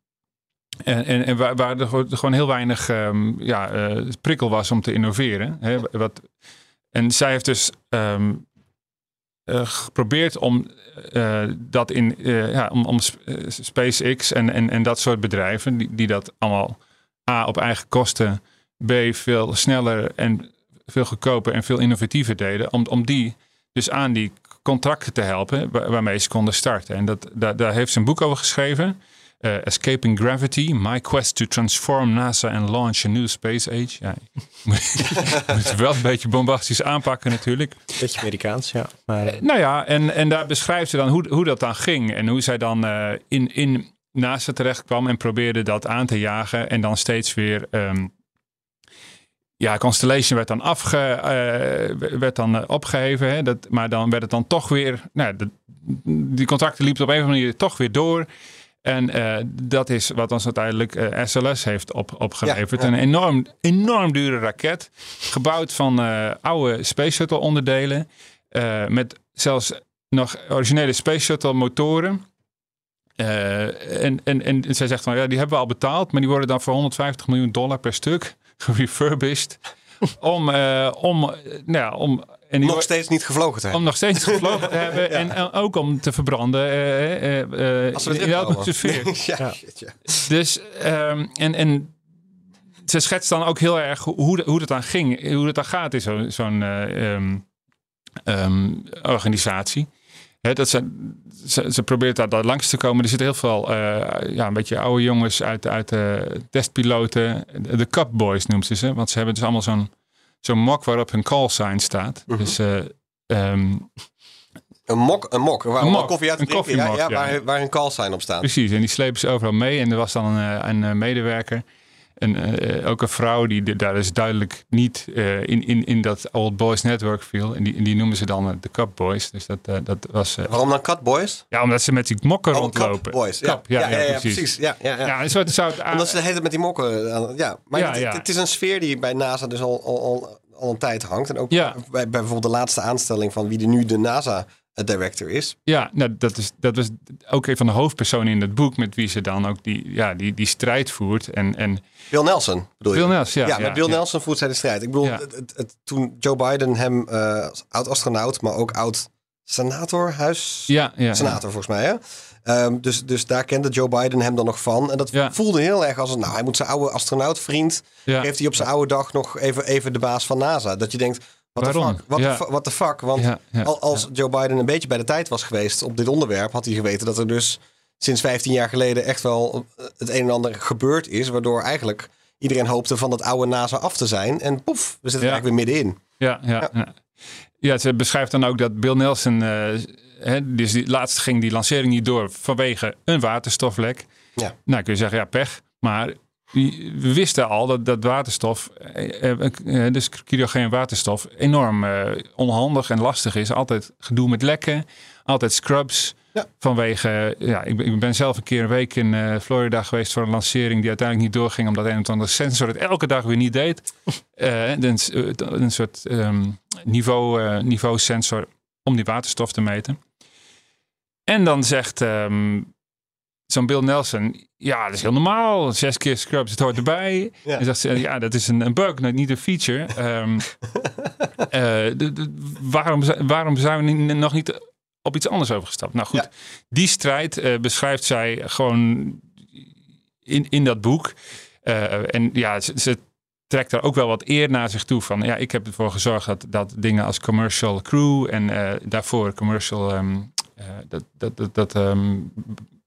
En, en, en waar, waar er gewoon- heel weinig ehm, ja, eh, prikkel was om te innoveren. Hè? Wat, en zij heeft dus eh, geprobeerd om eh, dat in eh, ja, om, om Sp- eh, SpaceX en, en, en dat soort bedrijven, die, die dat allemaal A op eigen kosten, B veel sneller en veel goedkoper en veel innovatiever deden, om, om die dus aan die contracten te helpen wa- waarmee ze konden starten. En dat, daar, daar heeft ze een boek over geschreven. eh, Escaping Gravity, My Quest to Transform NASA and Launch a New Space Age. Ja, je moet wel een beetje bombastisch aanpakken natuurlijk. Beetje Amerikaans, ja. Maar eh, Nou ja, en, en daar beschrijft ze dan hoe, hoe dat dan ging. En hoe zij dan eh, in, in NASA terecht kwam en probeerde dat aan te jagen. En dan steeds weer. ehm, ja, Constellation werd dan, afge, eh, werd dan eh, opgeheven. Hè, dat, maar dan werd het dan toch weer. Nou, de, die contracten liepen op een of andere manier toch weer door. En eh, dat is wat ons uiteindelijk SLS heeft op, opgeleverd. Ja, ja. Een enorm, enorm dure raket. Gebouwd van oude Space Shuttle onderdelen. met zelfs nog originele Space Shuttle motoren. En, en, en zij zegt van ja, die hebben we al betaald. Maar die worden dan voor 150 miljoen dollar per stuk gerefurbished. om, eh, om, nou ja, om, en Nog steeds niet gevlogen te hebben. om nog steeds gevlogen te hebben. En ook om te verbranden eh, eh, Als we in de komen. atmosfeer. ja, shit, ja. Dus, ehm, en, en ze schetst dan ook heel erg hoe, de- hoe dat dan ging. Hoe dat dan gaat in zo- zo'n eh, ehm, ehm, organisatie. Dat ze, ze, ze probeert daar, daar langs te komen. Er zitten heel veel eh, ja, een beetje oude jongens uit, uit de testpiloten. De, de Cup Boys noemt ze ze. Want ze hebben dus allemaal zo'n zo'n mok waarop hun call sign staat. Mhm. Dus eh, ehm, Een mok, een mok. Waar Een mok, koffie uit een drinken. Ja, ja, ja. Waar, waar een call sign op staat. Precies, en die slepen ze overal mee. En er was dan een, eh, een eh, medewerker, en, eh, ook een vrouw, die de- daar dus duidelijk niet eh, in, in, in dat Old Boys Network viel. En die, en die noemen ze dan eh, de Cup Boys. Dus dat, dat was. Waarom dan Cat Boys? ja, omdat ze met die mokken Oh, rondlopen. Cup Boys. Ja, Cup, ja, ja, precies. precies. Ja, ja, ja. Ja, een soort. soort Omdat ze de hele tijd met die mokken... ja, maar Ja, het, ja. het is een sfeer die bij NASA dus al, al, al, al een tijd hangt. En ook Ja. bij, bij bijvoorbeeld de laatste aanstelling van wie er nu de NASA-director is. Ja, nou, dat, is, dat was ook een van de hoofdpersonen in het boek met wie ze dan ook die, ja, die, die strijd voert. En, en Bill Nelson, bedoel je? Bill Nelson, ja. Ja, met Bill ja. Nelson voert zij de strijd. Ik bedoel, Ja. het, het, het- toen Joe Biden hem als oud-astronaut, maar ook oud-senator, huis... Ja. Senator volgens mij, hè? Ehm, dus, dus daar kende Joe Biden hem dan nog van. En dat Ja. voelde heel erg als een... Nou, hij moet zijn oude astronautvriend... Ja. Heeft hij op zijn oude dag nog even, even de baas van NASA. Dat je denkt, wat de Waarom? fuck? Ja. the fuck? Want Ja, ja, al- als Joe Biden een beetje bij de tijd was geweest op dit onderwerp... had hij geweten dat er dus sinds 15 jaar geleden... echt wel eh, het een en ander gebeurd is... waardoor eigenlijk iedereen hoopte van dat oude NASA af te zijn. En poef, we zitten er eigenlijk weer middenin. Ja, ja, ja. ja. ze beschrijft dan ook dat Bill Nelson, eh, hè, dus die, laatst ging die lancering niet door vanwege een waterstoflek. Ja. Nou kun je zeggen, ja pech, maar we wisten al dat, dat waterstof, eh, eh, eh, dus cryogeen waterstof, enorm onhandig en lastig is. Altijd gedoe met lekken, altijd scrubs. Ja. Vanwege, ja, ik, ben- ik ben zelf een keer een week in Florida geweest voor een lancering die uiteindelijk niet doorging, omdat een of andere sensor het elke dag weer niet deed. Een, een soort ehm, niveau, niveau sensor om die waterstof te meten. En dan zegt ehm, zo'n Bill Nelson, ja, dat is heel normaal. Zes keer scrubs, het hoort erbij. Ja. En zegt ze, ja, dat is een, een bug, niet een feature. Ehm, eh, de- de- waarom, waarom zijn we nog niet op iets anders overgestapt? Nou goed, Ja. die strijd eh, beschrijft zij gewoon in, in dat boek. Eh, en ja, ze, ze trekt daar ook wel wat eer naar zich toe. Van ja, ik heb ervoor gezorgd dat, dat dingen als commercial crew en daarvoor commercial ehm, eh, dat, dat, dat, dat ehm,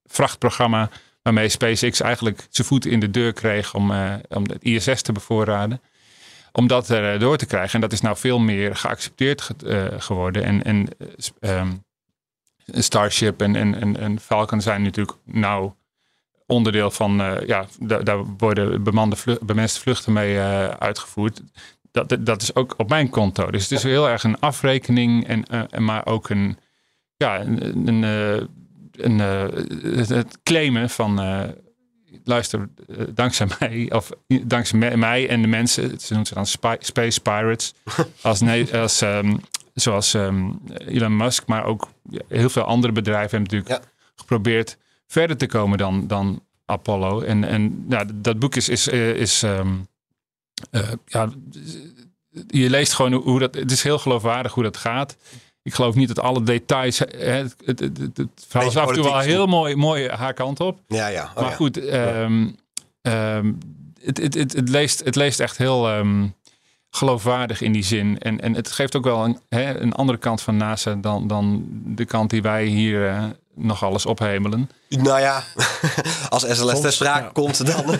vrachtprogramma waarmee SpaceX eigenlijk zijn voet in de deur kreeg om, eh, om het ISS te bevoorraden. Om dat er door te krijgen. En dat is nou veel meer geaccepteerd ge- eh, geworden. En, en eh, ehm, Starship en, en, en, Falcon zijn natuurlijk nou onderdeel van, eh, ja, daar, worden bemande vlu- bemenste vluchten mee eh, uitgevoerd. Dat, dat- is ook op mijn konto. Dus het is heel erg een afrekening, en, eh, en maar ook een, ja, een, een, eh, een, eh, het, claimen van, eh, luister, eh, dankzij mij, of dankzij mij en de mensen, ze noemen ze dan spy- Space Pirates, als, als, ehm, zoals ehm, Elon Musk, maar ook heel veel andere bedrijven hebben natuurlijk geprobeerd verder te komen dan, dan Apollo. En, en ja, dat boek is, is, is ehm, eh, ja, je leest gewoon hoe dat, het is heel geloofwaardig hoe dat gaat. Ik geloof niet dat alle details, hè, het, het, het, het, verhaal is af en toe wel heel mooi, mooi haar kant op. Ja, ja. Oh, maar ja. goed, ehm, ehm, het, het, het, het, leest, het leest echt heel ehm, geloofwaardig in die zin. En, en het geeft ook wel een, hè, een andere kant van NASA dan, dan de kant die wij hier eh, nog alles ophemelen. Nou ja, als SLS ter sprake ja. komt, dan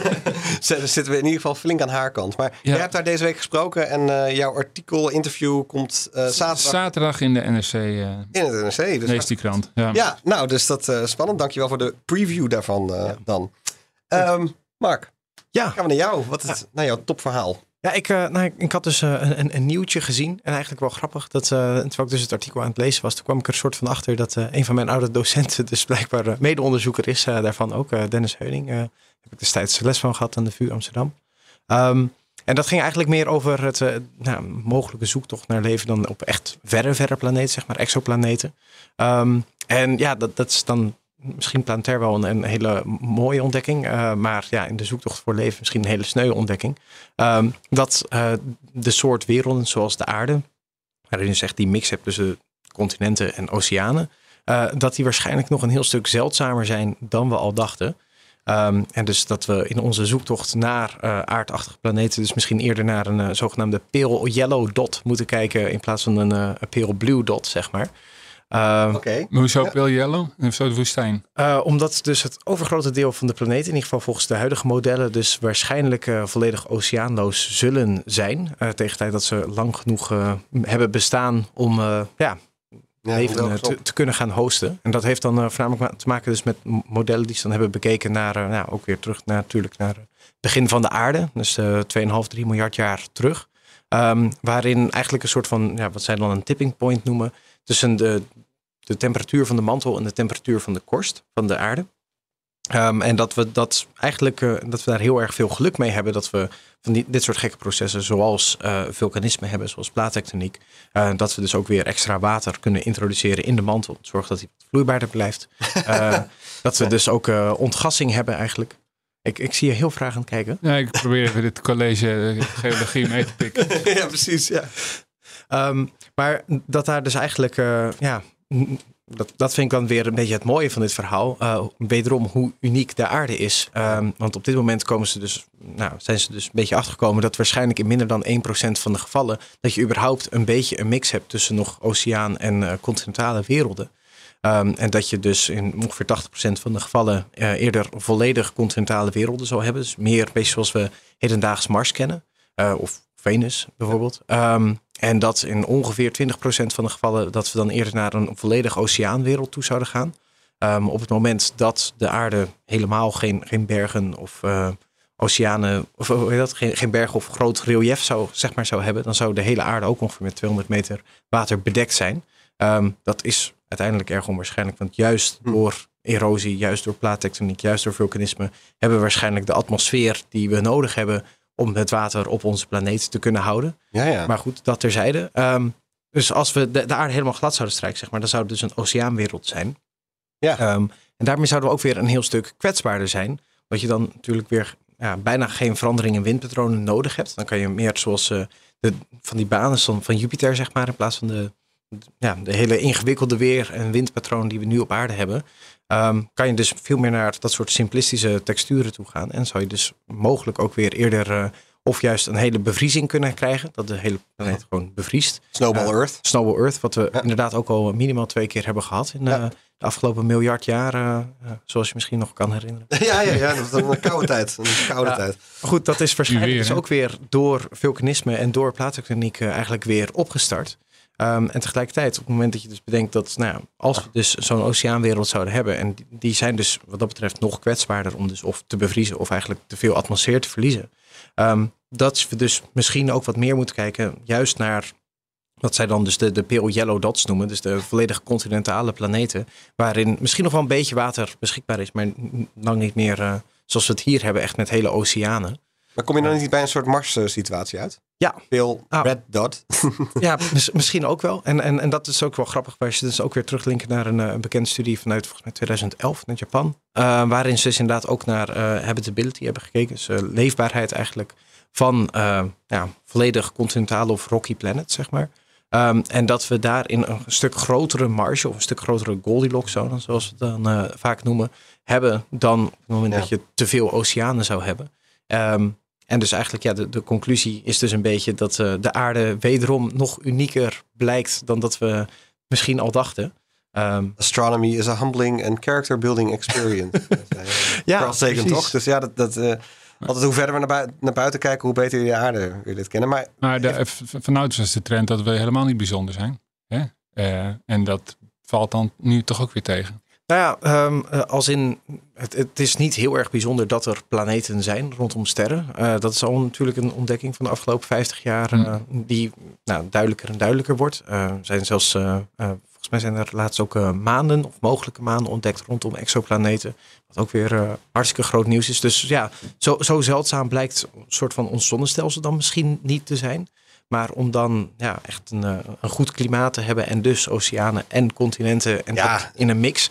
zitten we in ieder geval flink aan haar kant. Maar Ja. jij hebt daar deze week gesproken en eh, jouw artikel, interview komt eh, zaterdag Zaterdag in de NRC, eh in het NRC. Dus leest die krant. Ja. Ja, nou, dus dat eh spannend. Dankjewel voor de preview daarvan eh, dan. Ehm, Mark, Ja, gaan we naar jou. Wat is naar jouw topverhaal? Ja, ik, eh, nou, ik, had dus eh, een, een, nieuwtje gezien. En eigenlijk wel grappig. Dat, eh, terwijl ik dus het artikel aan het lezen was, toen kwam ik er soort van achter dat een van mijn oude docenten, dus blijkbaar mede-onderzoeker is daarvan ook, Dennis Heuning. heb ik destijds les van gehad aan de VU Amsterdam. Ehm, en dat ging eigenlijk meer over het nou, mogelijke zoektocht naar leven dan op echt verre, verre planeten, zeg maar, exoplaneten. Ehm, en ja, dat, dat is dan misschien planetair wel een, hele mooie ontdekking. eh, maar ja, in de zoektocht voor leven misschien een hele sneuwe ontdekking. Ehm, dat eh, de soort werelden zoals de aarde, waarin je zegt die mix hebt tussen continenten en oceanen, eh, dat die waarschijnlijk nog een heel stuk zeldzamer zijn dan we al dachten. Ehm, en dus dat we in onze zoektocht naar aardachtige planeten, dus misschien eerder naar een zogenaamde pale yellow dot moeten kijken in plaats van een, een pale blue dot, zeg maar. Ehm, Oké. Maar hoezo Ja. Pale Yellow? En zo de woestijn. eh, omdat dus het overgrote deel van de planeet, in ieder geval volgens de huidige modellen, dus waarschijnlijk eh, volledig oceaanloos zullen zijn. eh, tegen de tijd dat ze lang genoeg eh, hebben bestaan om eh, ja, Ja, leven eh, te, te kunnen gaan hosten. En dat heeft dan eh, voornamelijk ma- te maken dus met modellen die ze dan hebben bekeken naar, eh, nou, ook weer terug naar, natuurlijk naar het begin van de aarde. Dus eh 2,5, 3 miljard jaar terug. Ehm, waarin eigenlijk een soort van, ja, wat zij dan een tipping point noemen, tussen de, de temperatuur van de mantel en de temperatuur van de korst van de aarde. Ehm, en dat we dat eigenlijk eh, dat we daar heel erg veel geluk mee hebben dat we van die, dit soort gekke processen zoals eh, vulkanisme hebben, zoals plaattectoniek, eh, dat we dus ook weer extra water kunnen introduceren in de mantel. Zorg dat hij wat vloeibaarder blijft. Eh, dat we dus ook eh, ontgassing hebben eigenlijk. Ik, ik zie je heel vragend kijken. Ja, ik probeer even dit college geologie mee te pikken. ja, precies. Ja. Ehm, maar dat daar dus eigenlijk, eh, ja, dat, dat vind ik dan weer een beetje het mooie van dit verhaal. Eh, wederom hoe uniek de aarde is. Ehm, want op dit moment komen ze dus, nou, zijn ze dus een beetje achtergekomen dat waarschijnlijk in minder dan 1% van de gevallen dat je überhaupt een beetje een mix hebt tussen nog oceaan en eh, continentale werelden. Ehm, en dat je dus in ongeveer 80% van de gevallen eh, eerder volledig continentale werelden zou hebben. Dus meer beetje zoals we hedendaags Mars kennen. Of Venus bijvoorbeeld. Ehm, en dat in ongeveer 20% van de gevallen dat we dan eerder naar een volledig oceaanwereld toe zouden gaan. Ehm, op het moment dat de aarde helemaal geen, geen bergen of eh, oceanen, of dat, geen, geen bergen of groot relief zou, zeg maar, zou hebben, dan zou de hele aarde ook ongeveer met 200 meter water bedekt zijn. Ehm, dat is uiteindelijk erg onwaarschijnlijk, want juist Hm. door erosie, juist door plaattectoniek, juist door vulkanisme, hebben we waarschijnlijk de atmosfeer die we nodig hebben om het water op onze planeet te kunnen houden. Ja, ja. Maar goed, dat terzijde. Ehm, dus als we de, de aarde helemaal glad zouden strijken, zeg maar, dan zou het dus een oceaanwereld zijn. Ja. Ehm, en daarmee zouden we ook weer een heel stuk kwetsbaarder zijn. Dat je dan natuurlijk weer ja, bijna geen verandering in windpatronen nodig hebt. Dan kan je meer zoals eh, de, van die banen van Jupiter, zeg maar, in plaats van de, ja, de hele ingewikkelde weer- en windpatroon die we nu op aarde hebben. ehm, kan je dus veel meer naar dat soort simplistische texturen toe gaan. En zou je dus mogelijk ook weer eerder eh, of juist een hele bevriezing kunnen krijgen. Dat de hele planeet gewoon bevriest. Snowball Ja. Earth. Snowball Earth, wat we Ja. inderdaad ook al minimaal twee keer hebben gehad in Ja. eh, de afgelopen miljard jaar. eh, eh, zoals je misschien nog kan herinneren. ja, ja, ja. Dat was een koude tijd. Een koude Ja. tijd. Goed, dat is waarschijnlijk weer, dus ook weer door vulkanisme en door plaattectoniek eh, eigenlijk weer opgestart. Ehm, en tegelijkertijd, op het moment dat je dus bedenkt dat, nou, ja, als we dus zo'n oceaanwereld zouden hebben, en die, zijn dus wat dat betreft nog kwetsbaarder om dus of te bevriezen of eigenlijk te veel atmosfeer te verliezen. Ehm, dat we dus misschien ook wat meer moeten kijken, juist naar wat zij dan dus de, de pale yellow dots noemen, dus de volledig continentale planeten, waarin misschien nog wel een beetje water beschikbaar is, maar lang niet meer eh, zoals we het hier hebben, echt met hele oceanen. Maar kom je dan niet bij een soort Mars-situatie uit? Ja. Veel Ah. red dot. Ja, mis- misschien ook wel. En, en, en dat is ook wel grappig, waar ze dus ook weer teruglinken naar een, eh, een bekende studie vanuit volgens mij 2011 naar Japan. eh, waarin ze dus inderdaad ook naar eh, habitability hebben gekeken. Dus leefbaarheid eigenlijk van ja, volledig continentale of rocky planet, zeg maar. Ehm, en dat we daarin een stuk grotere marge of een stuk grotere Goldilocks zone, zoals we het dan vaak noemen, hebben dan op het moment Ja. dat je te veel oceanen zou hebben. Ehm, en dus eigenlijk, ja, de, de conclusie is dus een beetje dat eh, de aarde wederom nog unieker blijkt dan dat we misschien al dachten. Ehm, Astronomy is a humbling and character building experience. ja, Carl Sagan precies. toch? Dus ja, dat, dat, eh, altijd hoe verder we naar, bui- naar buiten kijken, hoe beter je de aarde weer dit kennen. Maar Maar de, vanuit was de trend dat we helemaal niet bijzonder zijn. Hè? Eh, en dat valt dan nu toch ook weer tegen. Nou ja, ehm, eh, als in, het, het is niet heel erg bijzonder dat er planeten zijn rondom sterren. Eh, dat is al natuurlijk een ontdekking van de afgelopen 50 jaar eh, die nou, duidelijker en duidelijker wordt. Zijn zelfs, eh, eh, volgens mij zijn er laatst ook maanden of mogelijke maanden ontdekt rondom exoplaneten. Wat ook weer eh, hartstikke groot nieuws is. Dus ja, zo, zo zeldzaam blijkt een soort van ons zonnestelsel dan misschien niet te zijn. Maar om dan ja, echt een, eh, een goed klimaat te hebben en dus oceanen en continenten en Ja. dat in een mix.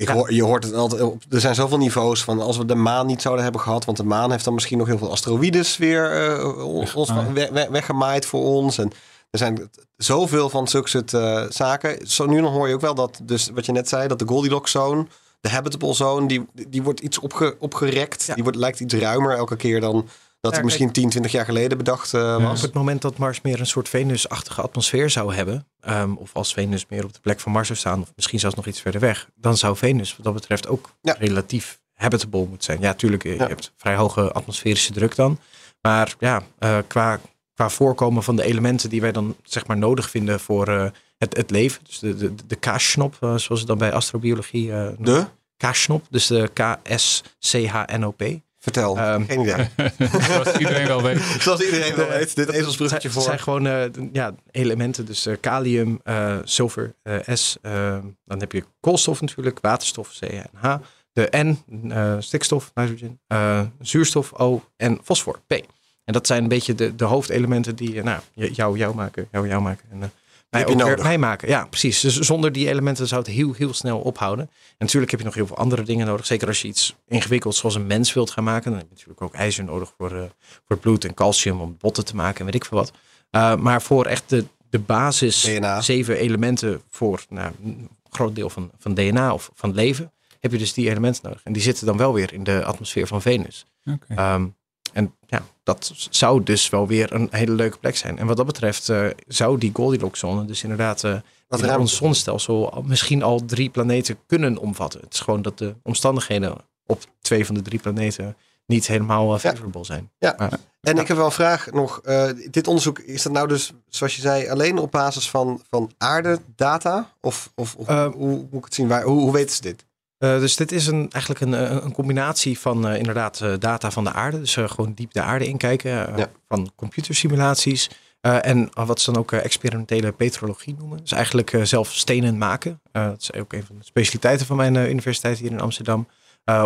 Ik Ja. hoor, je hoort het altijd. op- Er zijn zoveel niveaus van als we de maan niet zouden hebben gehad. Want de maan heeft dan misschien nog heel veel asteroïdes weer eh, ons Weggemaaid. we- we- weggemaaid voor ons. En er zijn zoveel van zulke soort eh, zaken. Zo nu dan hoor je ook wel dat, dus wat je net zei, dat de Goldilocks zone, de habitable zone, die, die wordt iets opge, opgerekt. Ja. Die wordt, lijkt iets ruimer elke keer dan dat Ja, die misschien 10, 20 jaar geleden bedacht eh, Ja. was. Op het moment dat Mars meer een soort Venus-achtige atmosfeer zou hebben, ehm, of als Venus meer op de plek van Mars zou staan, of misschien zelfs nog iets verder weg, dan zou Venus wat dat betreft ook Ja. relatief habitable moeten zijn. Ja, tuurlijk, je Ja. hebt vrij hoge atmosferische druk dan. Maar ja, eh, qua, qua voorkomen van de elementen die wij dan zeg maar nodig vinden voor eh, het, het leven, dus de, de, de kaassnop, eh, zoals het dan bij astrobiologie eh noemen. De? kaassnop, dus de K-S-C-H-N-O-P. Vertel. Ehm, Geen idee. Zoals iedereen wel weet. Zoals iedereen wel weet. Dit ezelsbruggetje Het voor. zijn gewoon eh, ja, elementen, dus eh, kalium, eh, zilver, eh, S. eh, dan heb je koolstof natuurlijk, waterstof, C en H. De N, eh, stikstof, nitrogen, eh, zuurstof, O en fosfor, P. En dat zijn een beetje de, de hoofdelementen die nou, jou, jou maken, jou, jou maken. En, mij ook weer nodig. mij maken. Ja, precies. Dus zonder die elementen zou het heel, heel snel ophouden. En natuurlijk heb je nog heel veel andere dingen nodig. Zeker als je iets ingewikkelds zoals een mens wilt gaan maken. Dan heb je natuurlijk ook ijzer nodig voor, eh, voor bloed en calcium om botten te maken en weet ik veel wat. Uh, maar voor echt de, de basis DNA. zeven elementen voor nou, een groot deel van, van DNA of van leven, heb je dus die elementen nodig. En die zitten dan wel weer in de atmosfeer van Venus. Oké. Ehm, en ja, dat zou dus wel weer een hele leuke plek zijn. En wat dat betreft eh, zou die Goldilocks-zone dus inderdaad eh Wat in ons zonnestelsel misschien al drie planeten kunnen omvatten. Het is gewoon dat de omstandigheden op twee van de drie planeten niet helemaal uh, favorable zijn. Ja. Maar- En ik heb wel een vraag nog. Eh, dit onderzoek, is dat nou dus, zoals je zei, alleen op basis van, van aardedata? Of, of, of Eh, hoe, hoe moet ik het zien? Waar, hoe, hoe weten ze dit? Uh, dus dit is een, eigenlijk een, een een combinatie van uh, inderdaad uh, data van de aarde. Dus gewoon diep de aarde inkijken. Ja. Van computersimulaties. En wat ze dan ook experimentele petrologie noemen. Dus eigenlijk zelf stenen maken. Dat is ook een van de specialiteiten van mijn universiteit hier in Amsterdam.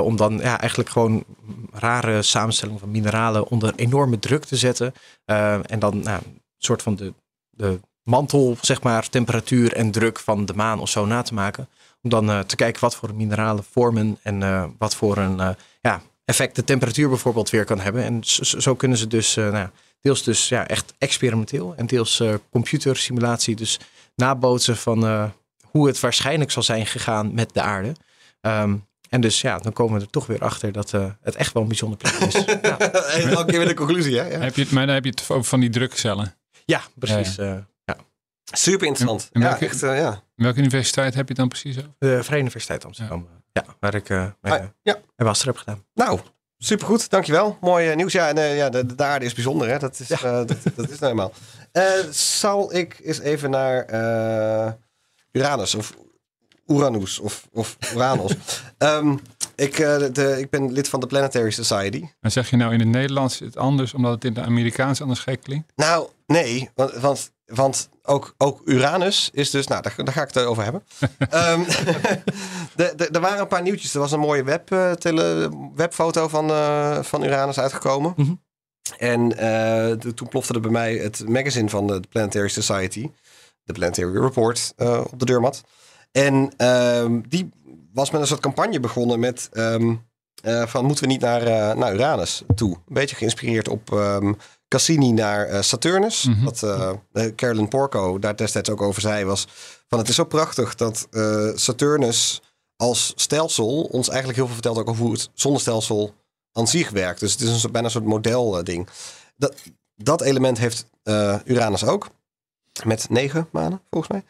Om dan ja, eigenlijk gewoon rare samenstelling van mineralen onder enorme druk te zetten. En dan nou, een soort van de, de mantel, zeg maar, temperatuur en druk van de maan of zo na te maken. Om dan uh, te kijken wat voor mineralen vormen en uh, wat voor een uh, ja, effect de temperatuur bijvoorbeeld weer kan hebben. En zo, zo kunnen ze dus uh, nou, deels dus ja, echt experimenteel en deels uh, computersimulatie dus nabootsen van uh, hoe het waarschijnlijk zal zijn gegaan met de aarde. Um, en dus ja, dan komen we er toch weer achter dat uh, het echt wel een bijzonder plek is. ja. Elke keer weer de conclusie, hè? Ja. Heb je het, maar dan heb je het over van die drukcellen. Ja, precies. Ja, ja. Super interessant. En ja, welke, echt, uh, ja. welke universiteit heb je dan precies over? De Vrije Universiteit Amsterdam. Ja, ja waar ik uh, mijn, ah, ja. mijn master heb gedaan. Nou, supergoed. Dankjewel. Mooi uh, nieuws. Ja, en uh, ja, de, de, aarde is bijzonder, hè? Dat is, ja. uh, dat, dat, is nou eenmaal. zal ik eens even naar uh, Uranus of Uranus of, of Uranus. um, ik, uh, de, ik ben lid van de Planetary Society. En zeg je nou in het Nederlands het anders, omdat het in het Amerikaans anders gek klinkt? Nou, nee, want, want, want ook, ook Uranus is dus, nou, daar, daar ga ik het over hebben. um, de, de, er waren een paar nieuwtjes. Er was een mooie web, uh, tele, webfoto van, uh, van Uranus uitgekomen. Mm -hmm. En de, toen plofte er bij mij het magazine van de Planetary Society, de Planetary Report, op de deurmat. En uh, die was met een soort campagne begonnen met um, uh, van moeten we niet naar, uh, naar Uranus toe. Een beetje geïnspireerd op um, Cassini naar uh, Saturnus. Mm -hmm. Wat Carolyn Porco daar destijds ook over zei was van het is zo prachtig dat Saturnus als stelsel ons eigenlijk heel veel vertelt ook over hoe het zonnestelsel aan zich werkt. Dus het is een soort, bijna een soort modelding. Dat, dat element heeft Uranus ook. Met negen manen, volgens mij.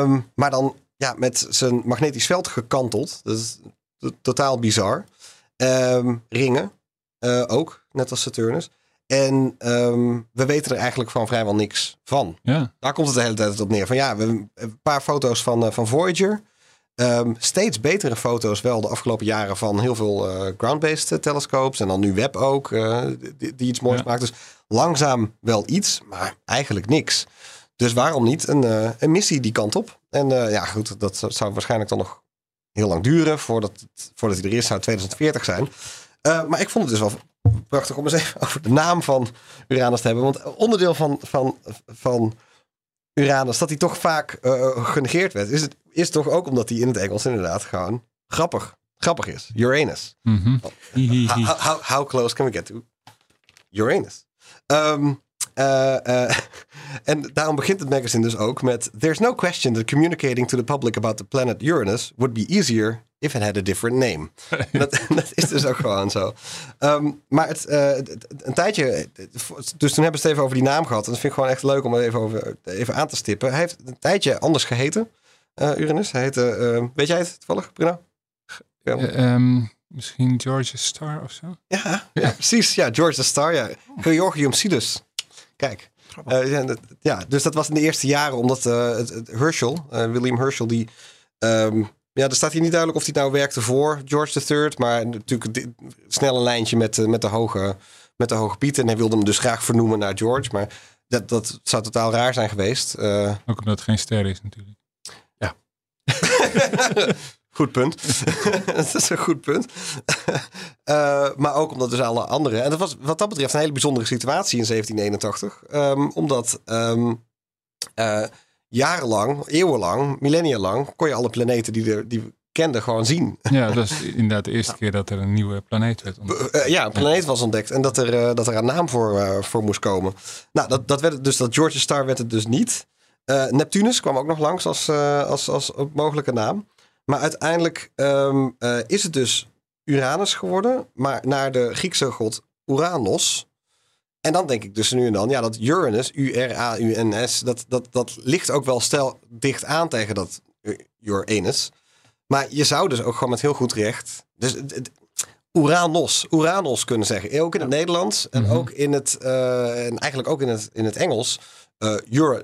Um, maar dan ja, met zijn magnetisch veld gekanteld. Dat is totaal bizar. Um, ringen uh, ook, net als Saturnus. En um, we weten er eigenlijk van vrijwel niks van. Ja. Daar komt het de hele tijd op neer. Van ja, we een paar foto's van, uh, van Voyager. ehm, steeds betere foto's wel de afgelopen jaren van heel veel eh, ground-based telescopes. En dan nu web ook, eh, die, die iets moois Ja. maakt. Dus langzaam wel iets, maar eigenlijk niks. Dus waarom niet een, eh, een missie die kant op? En eh, ja, goed, dat zou waarschijnlijk dan nog heel lang duren. Voordat, het, voordat hij er is, zou 2040 zijn. Eh, maar ik vond het dus wel prachtig om eens even over de naam van Uranus te hebben. Want onderdeel van, van, van Uranus, dat hij toch vaak eh, genegeerd werd, is, het, is toch ook omdat hij in het Engels inderdaad gewoon grappig, grappig is. Uranus. Mhm. Hihihi. How, how, how close can we get to Uranus? Ehm, eh, eh, en daarom begint het magazine dus ook met... There's no question that communicating to the public about the planet Uranus would be easier if it had a different name. dat, dat is dus ook gewoon zo. Ehm, maar het, eh, het- een tijdje... Dus toen hebben ze het even over die naam gehad. En dat vind ik gewoon echt leuk om het even, over, even aan te stippen. Hij heeft een tijdje anders geheten, eh, Uranus. Hij heette... eh, weet jij het toevallig, Bruno? Ja. Eh, ehm, misschien George Star of zo? Ja, ja, precies. Ja, George the Star. Ja. Georgium Sidus. Kijk. Eh, ja, ja, dus dat was in de eerste jaren, omdat eh, het, het Herschel, eh, William Herschel, die. ehm, ja, er staat hier niet duidelijk of hij nou werkte voor George III, maar natuurlijk di- snel een lijntje met, met, de hoge, met de hoge Piet. En hij wilde hem dus graag vernoemen naar George, maar dat, dat zou totaal raar zijn geweest. Eh, Ook omdat het geen ster is natuurlijk. Goed punt. dat is een goed punt. Eh, maar ook omdat dus alle andere. En dat was wat dat betreft een hele bijzondere situatie in 1781. Ehm, omdat ehm, eh, jarenlang, eeuwenlang, millennia lang, kon je alle planeten die, er, die we kenden gewoon zien. Ja, dat is inderdaad de eerste keer dat er een nieuwe planeet werd ontdekt. Eh, ja, een planeet was ontdekt en dat er, dat er een naam voor, voor moest komen. Nou, dat, dat werd het dus, dat George Star werd het dus niet. Neptunus kwam ook nog langs als, eh, als, als mogelijke naam. Maar uiteindelijk ehm, eh, is het dus Uranus geworden, maar naar de Griekse god Uranos. En dan denk ik dus nu en dan, ja, dat Uranus, U-R-A-U-N-S, dat, dat, dat ligt ook wel stel dicht aan tegen dat U- Uranus. Maar je zou dus ook gewoon met heel goed recht. Dus het- Uranos, Uranos kunnen zeggen. Ook in het Nederlands en Mhm. ook in het, eh, en eigenlijk ook in het, in het Engels. eh Ura-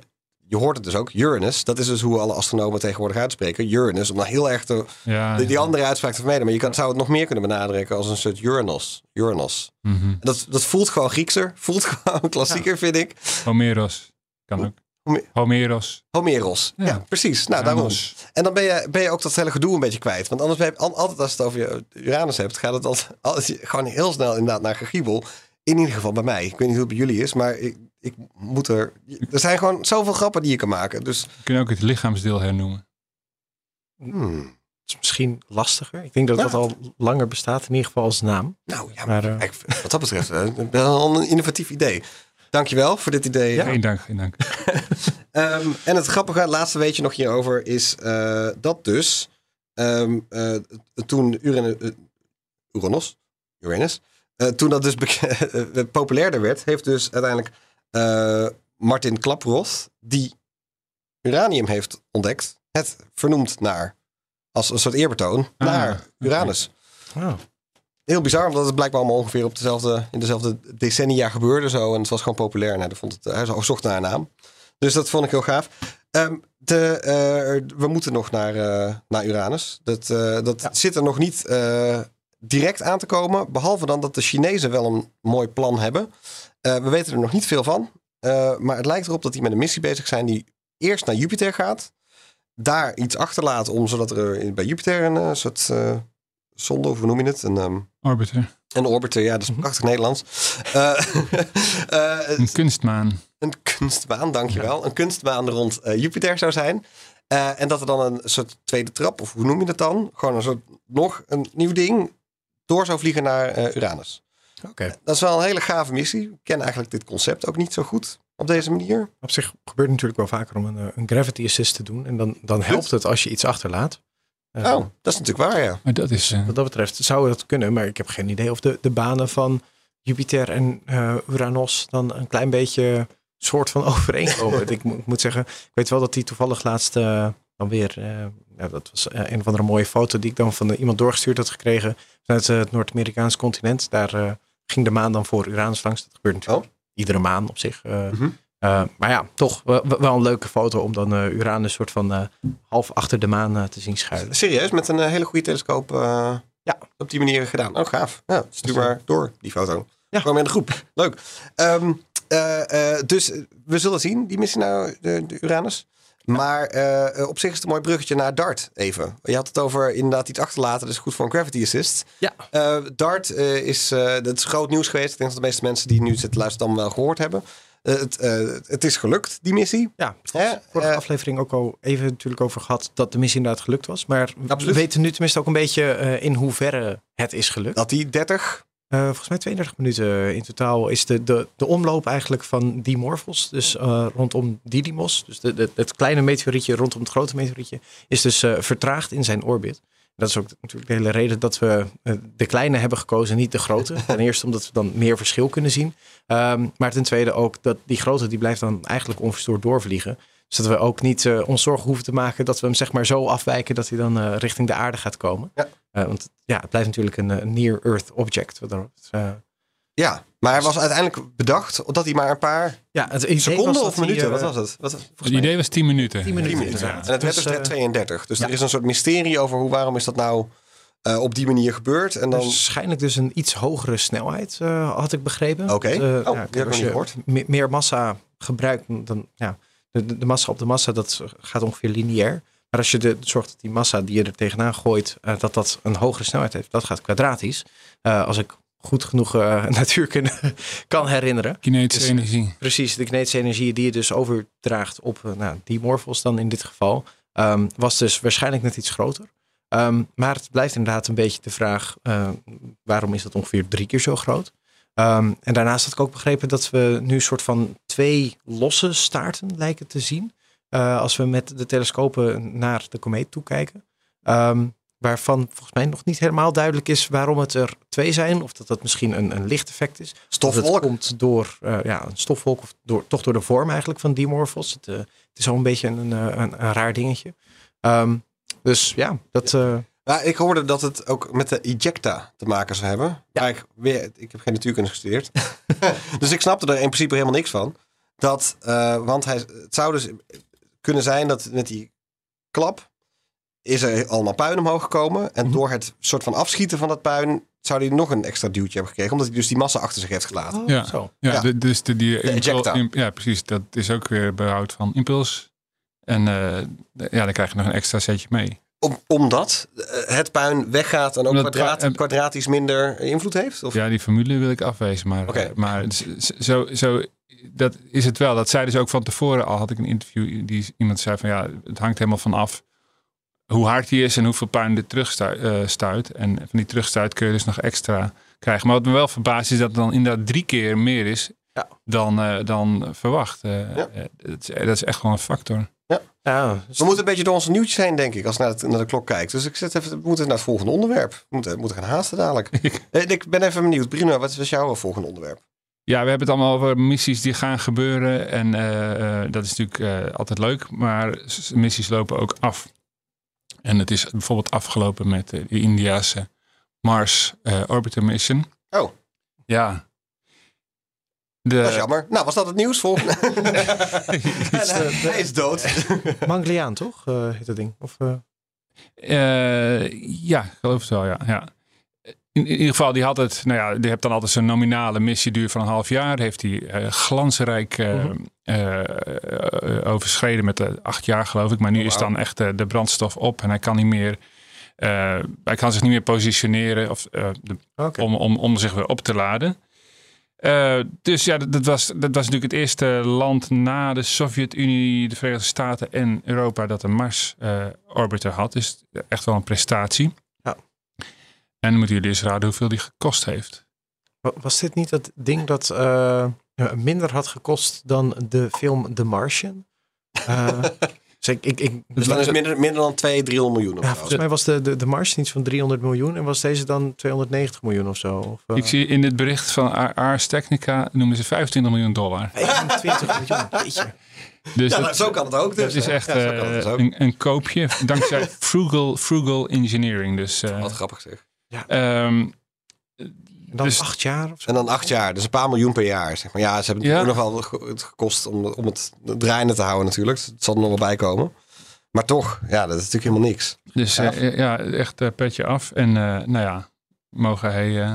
je hoort het dus ook, Uranus. Dat is dus hoe alle astronomen tegenwoordig uitspreken. Uranus, om dan heel erg te, Ja, die, die ja. andere uitspraak te vermijden. Maar je kan, zou het nog meer kunnen benadrukken als een soort Uranus. Uranus. Mhm. Dat, dat voelt gewoon Griekser. Voelt gewoon klassieker, vind ik. Homeros. Kan ook. Home- Homeros. Homeros. Ja, Ja. precies. Nou, daarom. Uranus. En dan ben je, ben je ook dat hele gedoe een beetje kwijt. Want anders ben je al- altijd als het over je Uranus hebt, gaat het altijd, altijd gewoon heel snel inderdaad naar gegiebel. In ieder geval bij mij. Ik weet niet hoe het bij jullie is, maar ik, ik moet er. Er zijn gewoon zoveel grappen die je kan maken. Dus. Je kunt ook het lichaamsdeel hernoemen. hmm, Het is misschien lastiger. Ik denk dat Ja. dat al langer bestaat, in ieder geval als naam. Nou ja, Maar, eh, wat dat betreft, eh, wel een innovatief idee. Dankjewel voor dit idee. Geen dank, geen dank. Ehm, en het grappige, het laatste weetje nog hierover, is eh, dat dus ehm, eh, toen Uranus, Uranus, Uranus eh, toen dat dus bek- eh, populairder werd, heeft dus uiteindelijk eh, Martin Klaproth, die uranium heeft ontdekt, het vernoemd naar, als een soort eerbetoon, Ah, naar. Uranus. Oh. Heel bizar, omdat het blijkbaar allemaal ongeveer op dezelfde, in dezelfde decennia gebeurde zo. En het was gewoon populair. Hij, vond het, hij zocht naar een naam. Dus dat vond ik heel gaaf. Ehm, de, eh, we moeten nog naar, eh, naar Uranus. Dat, eh, dat zit er nog niet eh, direct aan te komen. Behalve dan dat de Chinezen wel een mooi plan hebben. Eh, we weten er nog niet veel van. Eh, maar het lijkt erop dat die met een missie bezig zijn die eerst naar Jupiter gaat. Daar iets achterlaat om zodat er bij Jupiter een eh, soort eh, zonde, of hoe noem je het? Een, ehm, Orbiter. een orbiter, ja, dat is prachtig Nederlands. Eh, eh, Een kunstmaan. een kunstbaan, dankjewel. Een kunstbaan rond eh, Jupiter zou zijn. Eh, en dat er dan een soort tweede trap, of hoe noem je het dan? Gewoon een soort nog een nieuw ding door zou vliegen naar eh, Uranus. Oké. Dat is wel een hele gave missie. Ik ken eigenlijk dit concept ook niet zo goed op deze manier. Op zich gebeurt het natuurlijk wel vaker om een, eh, een gravity assist te doen. En dan, dan helpt het als je iets achterlaat. Eh, Oh, dat is natuurlijk waar, ja. Maar dat is... eh, Wat dat betreft zou het kunnen, maar ik heb geen idee of de, de banen van Jupiter en eh, Uranus dan een klein beetje soort van overeenkomen. ik, moet- ik moet zeggen, ik weet wel dat die toevallig laatst eh, dan weer, eh, ja, dat was eh, een of andere mooie foto die ik dan van iemand doorgestuurd had gekregen vanuit eh, het Noord-Amerikaanse continent. Daar eh, ging de maan dan voor Uranus langs. Dat gebeurt natuurlijk iedere maan op zich. Mhm. Maar ja, toch wel, een leuke foto om dan eh, Uranus soort van half achter de maan te zien schuilen. Serieus, met een hele goede telescoop Ja. op die manier gedaan. Oh, gaaf. Ja, stuur maar door, die foto. Ja. Gewoon in de groep. Leuk. Ehm, eh, eh, dus we zullen zien, die missie naar de, de Uranus. Maar eh, eh, op zich is het een mooi bruggetje naar DART even. Je had het over inderdaad iets achterlaten. Dat is goed voor een gravity assist. Ja. Eh, DART eh, is, eh, dat is groot nieuws geweest. Ik denk dat de meeste mensen die nu zitten luisteren dan wel gehoord hebben. Eh, het, eh, het is gelukt, die missie. Ja, Hè? vorige aflevering ook al even natuurlijk over gehad dat de missie inderdaad gelukt was. Maar Absoluut. we weten nu tenminste ook een beetje in hoeverre het is gelukt. dat die 30 Eh, volgens mij 32 minuten in totaal is de, de, de omloop eigenlijk van Dimorphos. Dus eh, rondom Didymos. Dus de, de, het kleine meteorietje rondom het grote meteorietje. Is dus eh, vertraagd in zijn orbit. Dat is ook natuurlijk de hele reden dat we de kleine hebben gekozen, niet de grote. Ten eerste omdat we dan meer verschil kunnen zien. Ehm, maar ten tweede ook dat die grote die blijft dan eigenlijk onverstoord doorvliegen. Dus dat we ook niet ons zorgen hoeven te maken dat we hem zeg maar zo afwijken dat hij dan richting de aarde gaat komen. Ja. Eh, want ja, het blijft natuurlijk een, eh, near-Earth object. eh, Ja, maar hij was uiteindelijk bedacht dat hij maar een paar ja, het idee seconden of minuten, wat was het? Wat, Het mij idee was 10 minuten. 10 minuten. 10 minuten. inderdaad. En het werd Dus, dus net 32. Dus ja. er is een soort mysterie over hoe, waarom is dat nou eh, op die manier gebeurd. En dan, Waarschijnlijk dus een iets hogere snelheid, eh, had ik begrepen. Oké. Eh, Oh, ja, heb ik nog als niet je me- meer massa gebruikt, dan ja, de, de, de massa op de massa, dat gaat ongeveer lineair. Maar als je de, zorgt dat die massa die je er tegenaan gooit, eh, dat dat een hogere snelheid heeft, dat gaat kwadratisch. Eh, als ik goed genoeg eh, natuurkunde kan herinneren. Kinetische Dus- energie. Precies, de kinetische energie die je dus overdraagt op nou, die morphos dan in dit geval, ehm, was dus waarschijnlijk net iets groter. Ehm, maar het blijft inderdaad een beetje de vraag, waarom is dat ongeveer drie keer zo groot? Ehm, en daarnaast had ik ook begrepen dat we nu een soort van twee losse staarten lijken te zien. Eh, als we met de telescopen naar de komeet toekijken. Ehm, waarvan volgens mij nog niet helemaal duidelijk is waarom het er twee zijn. Of dat dat misschien een, een lichteffect is. Of het stofwolk. komt door eh, ja, een stofwolk of door, toch door de vorm eigenlijk van Dimorphos. Het, eh, het is al een beetje een, een, een raar dingetje. Ehm, dus ja, dat... Maar ik hoorde dat het ook met de ejecta te maken zou hebben. Maar ik, weer, ik heb geen natuurkunde gestudeerd. dus ik snapte er in principe helemaal niks van. Dat, want hij, het zou dus kunnen zijn dat met die klap is er allemaal puin omhoog gekomen. En Mhm. door het soort van afschieten van dat puin zou hij nog een extra duwtje hebben gekregen. Omdat hij dus die massa achter zich heeft gelaten. Ja. Zo. Ja, Ja. de- dus de, die impul- ejecta. imp- ja, precies. Dat is ook weer behoud van impuls. En eh, de- ja, dan krijg je nog een extra setje mee. Om, omdat eh, het puin weggaat en ook kwadraat- kwadratisch minder invloed heeft? Of? Ja, die formule wil ik afwezen. Maar, eh, maar zo, zo, dat is het wel. Dat zei dus ook van tevoren al. Had ik een interview die iemand zei van ja, het hangt helemaal van af hoe hard die is en hoeveel puin dit terugstuit. stuit. En van die terugstuit kun je dus nog extra krijgen. Maar wat me wel verbaast is dat het dan inderdaad drie keer meer is Ja. dan, eh, dan verwacht. Eh, Ja. eh, dat, is, dat is echt gewoon een factor. Ja, We moeten een beetje door onze nieuwtjes heen, denk ik, als je naar, het- naar de klok kijkt. Dus ik zet even, we moeten naar het volgende onderwerp. We moeten, we moeten gaan haasten dadelijk. Eh, ik ben even benieuwd. Bruno, wat is jouw volgende onderwerp? Ja, we hebben het allemaal over missies die gaan gebeuren. En eh, eh, dat is natuurlijk eh, altijd leuk. Maar missies lopen ook af. En het is bijvoorbeeld afgelopen met de Indiase Mars eh, Orbiter Mission. Oh. Ja. De, Dat is jammer. Nou, was dat het nieuws? Volgende. Hij is dood. Mangliaan toch, eh heet dat ding? Of, eh, Eh, ja, ik geloof het wel, ja. ja. In, in ieder geval, die had het, nou ja, die hebt dan altijd zo'n nominale missieduur van een half jaar. Heeft hij eh, glansrijk eh, Mhm. eh, overschreden met de acht jaar, geloof ik. Maar nu Oh, is dan echt de brandstof op en hij kan niet meer, hij kan zich niet meer positioneren of, de- om, om, om zich weer op te laden. Dus ja, dat, dat was, dat was natuurlijk het eerste land na de Sovjet-Unie, de Verenigde Staten en Europa dat een Mars-orbiter had. Dus echt wel een prestatie. En dan moeten jullie eens raden hoeveel die gekost heeft. Wa- Was dit niet dat ding dat eh, minder had gekost dan de film The Martian? Eh, dus ik, ik, ik, Dus dan is het minder, minder dan 200, 300 miljoen. Of ja, zo. volgens mij was de, de, de Martian iets van 300 miljoen en was deze dan 290 miljoen of zo. Of, eh, Ik zie in het bericht van Ars Technica noemen ze 25 miljoen dollar. 25 miljoen, weet je. Dus Ja, dat, nou, zo kan het ook. Dus, dat is echt Ja, het eh, dus een, een koopje dankzij frugal, frugal engineering. Dus eh, Wat grappig zeg. Ehm, En dan Dus- acht jaar of zo. En dan acht jaar, dus een paar miljoen per jaar. Zeg maar. Ja, ze hebben Ja. nog wel het gekost om, om het draaiende te houden natuurlijk. Dus Het zal er nog wel bij komen. Maar toch, ja, dat is natuurlijk helemaal niks. Dus Ja. eh, ja, echt eh, petje af. En eh, nou ja, mogen hij eh,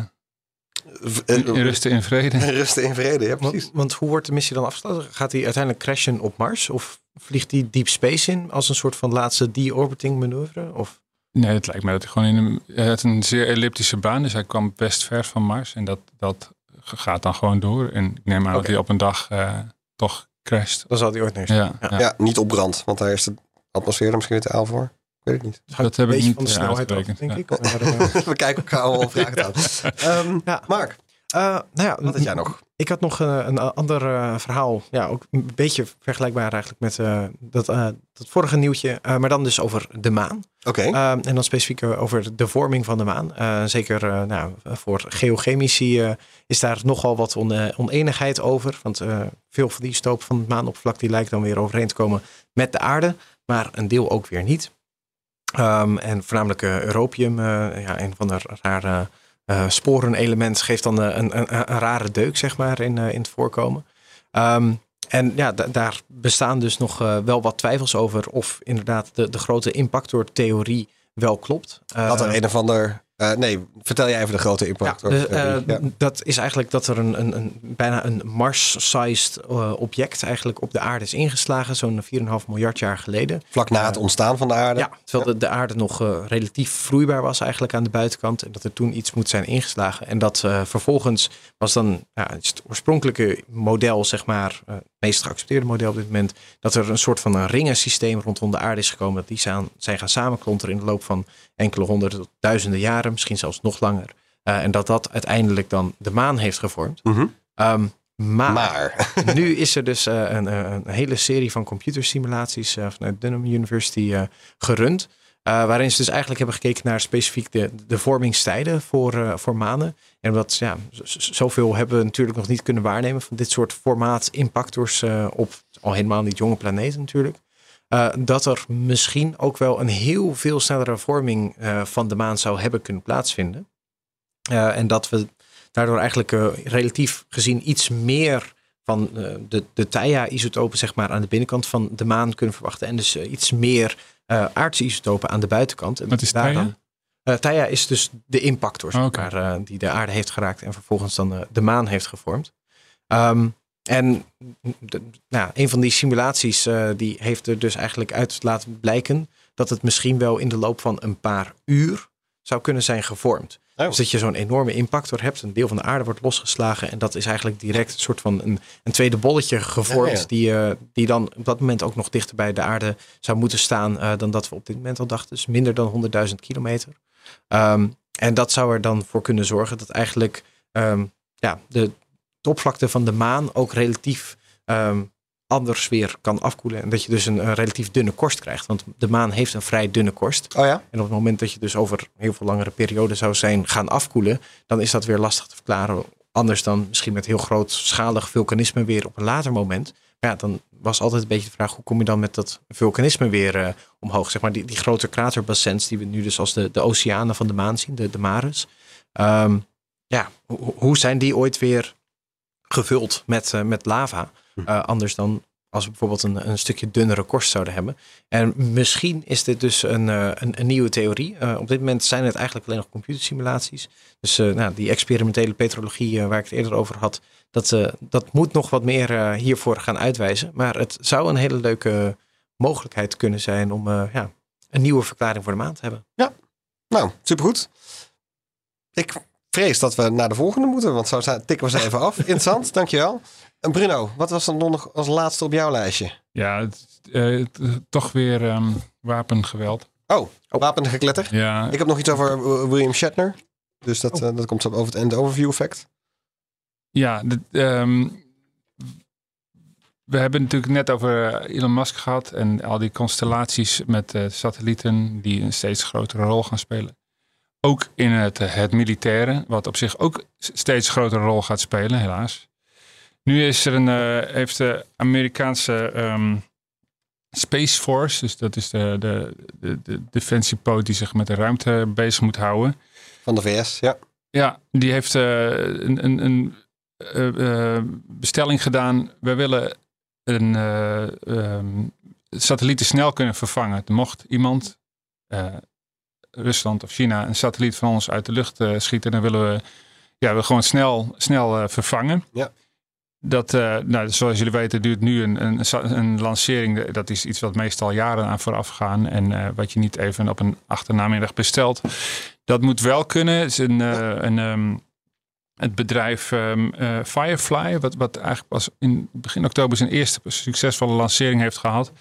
V- in eh, rust en in vrede. Rusten in vrede, ja precies. Want, want hoe wordt de missie dan afgesloten? Gaat hij uiteindelijk crashen op Mars? Of vliegt hij deep space in als een soort van laatste de-orbiting manoeuvre? Of Nee, het lijkt me dat hij gewoon in een, hij had een zeer elliptische baan. Dus hij kwam best ver van Mars. En dat, dat gaat dan gewoon door. En ik neem aan dat hij op een dag eh, toch crasht. dan zal hij ooit neer Ja, Ja. ja. Niet op brand, want daar is de atmosfeer er misschien weer te aal voor. Ik weet het niet. Dat heb ik niet van de snelheid af, denk ja. ik. We kijken elkaar al vragen aan. Ehm, Ja. Mark, nou ja, wat had jij nog? Ik had nog eh, een ander eh, verhaal. Ja, ook een beetje vergelijkbaar eigenlijk met eh, dat, eh, dat vorige nieuwtje. eh, maar dan dus over de maan. Oké, Eh, en dan specifiek eh, over de vorming van de maan. Eh, zeker eh, nou, voor geochemici eh, is daar nogal wat on, eh, oneenigheid over. Want eh, veel van die stoop van het maanoppervlak die lijkt dan weer overeen te komen met de aarde. Maar een deel ook weer niet. Ehm, en voornamelijk eh, europium, eh, ja, een van de rare eh, sporenelement, geeft dan eh, een, een, een rare deuk, zeg maar, in, eh, in het voorkomen. Ehm, en ja, da- daar bestaan dus nog wel wat twijfels over of inderdaad de, de grote impactortheorie wel klopt. dat er een of ander... eh, nee, vertel jij even de grote impact. ja, dus, eh, Ja. Dat is eigenlijk dat er een, een, een bijna een Mars-sized eh, object eigenlijk op de aarde is ingeslagen, zo'n 4,5 miljard jaar geleden. Vlak na het ontstaan van de aarde. Ja, terwijl de, de aarde nog relatief vloeibaar was eigenlijk aan de buitenkant. En dat er toen iets moet zijn ingeslagen. En dat vervolgens was dan ja, het oorspronkelijke model, zeg maar, meest geaccepteerde model op dit moment. Dat er een soort van een ringensysteem rondom de aarde is gekomen. Dat die zijn, zijn gaan samenklonteren in de loop van enkele honderden tot duizenden jaren. Misschien zelfs nog langer. Eh, en dat dat uiteindelijk dan de maan heeft gevormd. Mhm. Ehm, maar, Maar, nu is er dus eh, een, een, een hele serie van computersimulaties eh, vanuit Dunham University eh, gerund. Eh, waarin ze dus eigenlijk hebben gekeken naar specifiek de, de vormingstijden voor, eh, voor manen. En wat ja, zoveel hebben we natuurlijk nog niet kunnen waarnemen van dit soort formaat impactors eh, op al helemaal niet jonge planeten natuurlijk. Dat er misschien ook wel een heel veel snellere vorming van de maan zou hebben kunnen plaatsvinden. En dat we daardoor eigenlijk relatief gezien iets meer van de, de Theia-isotopen zeg maar, aan de binnenkant van de maan kunnen verwachten. En dus iets meer eh aardse isotopen aan de buitenkant. En Wat is daar dan- Eh, is dus de impactor Oh, eh, die de aarde heeft geraakt en vervolgens dan de maan heeft gevormd. Ehm, en de- nou, een van die simulaties die heeft er dus eigenlijk uit laten blijken dat het misschien wel in de loop van een paar uur zou kunnen zijn gevormd. Oh. Dus dat je zo'n enorme impactor hebt, een deel van de aarde wordt losgeslagen en dat is eigenlijk direct een soort van een, een tweede bolletje gevormd Ja, ja. Die, eh, die dan op dat moment ook nog dichter bij de aarde zou moeten staan eh, dan dat we op dit moment al dachten. Dus minder dan 100.000 kilometer. Ehm, en dat zou er dan voor kunnen zorgen dat eigenlijk ehm, ja, de, de oppervlakte van de maan ook relatief ehm, anders weer kan afkoelen. En dat je dus een, een relatief dunne korst krijgt. Want de maan heeft een vrij dunne korst. oh ja? En op het moment dat je dus over heel veel langere periode zou zijn gaan afkoelen, dan is dat weer lastig te verklaren. Anders dan misschien met heel grootschalig vulkanisme weer op een later moment. Maar ja, dan was altijd een beetje de vraag, hoe kom je dan met dat vulkanisme weer eh, omhoog? Zeg maar die, die grote kraterbassins die we nu dus als de, de oceanen van de maan zien, de, de mares. Ehm, ja, hoe, hoe zijn die ooit weer gevuld met, eh, met lava? Eh, anders dan als we bijvoorbeeld een, een stukje dunnere korst zouden hebben. En misschien is dit dus een, eh, een, nieuwe theorie. Eh, op dit moment zijn het eigenlijk alleen nog computersimulaties. Dus nou, die experimentele petrologie waar ik het eerder over had, dat, dat moet nog wat meer hiervoor gaan uitwijzen. Maar het zou een hele leuke mogelijkheid kunnen zijn om ja, een nieuwe verklaring voor de maan te hebben. Nou, supergoed. Ik vrees dat we naar de volgende moeten, want zo tikken we ze even af. Interessant, dankjewel. En Bruno, wat was dan nog als laatste op jouw lijstje? Ja, het, eh, het- toch weer ehm, wapengeweld. Oh, wapengekletter. Ja, Ik heb nog iets over eh, William Shatner. Dus dat, eh, dat komt zo over het end overview effect. Ja, dit, ehm, we hebben natuurlijk net over eh, Elon Musk gehad en al die constellaties met eh, satellieten die een steeds grotere rol gaan spelen. Ook in het, eh, het militaire, wat op zich ook steeds grotere rol gaat spelen, helaas. Nu is er een, eh, heeft de Amerikaanse ehm, Space Force, dus dat is de, de, de, de defensiepoot die zich met de ruimte bezig moet houden. Van de VS, ja. Ja, die heeft eh, een, een, een eh, bestelling gedaan. We willen een ehm, satellieten snel kunnen vervangen. Er mocht iemand, Rusland of China, een satelliet van ons uit de lucht schieten. Dan willen we, ja, we gewoon snel, snel vervangen. Ja. Dat, eh, nou, zoals jullie weten, duurt nu een, een, een lancering. Dat is iets wat meestal jaren aan vooraf gaan. En eh, wat je niet even op een achternamiddag bestelt. Dat moet wel kunnen. Het is een, eh, een, ehm, het bedrijf ehm, eh, Firefly, wat, wat eigenlijk pas in begin oktober zijn eerste succesvolle lancering heeft gehad.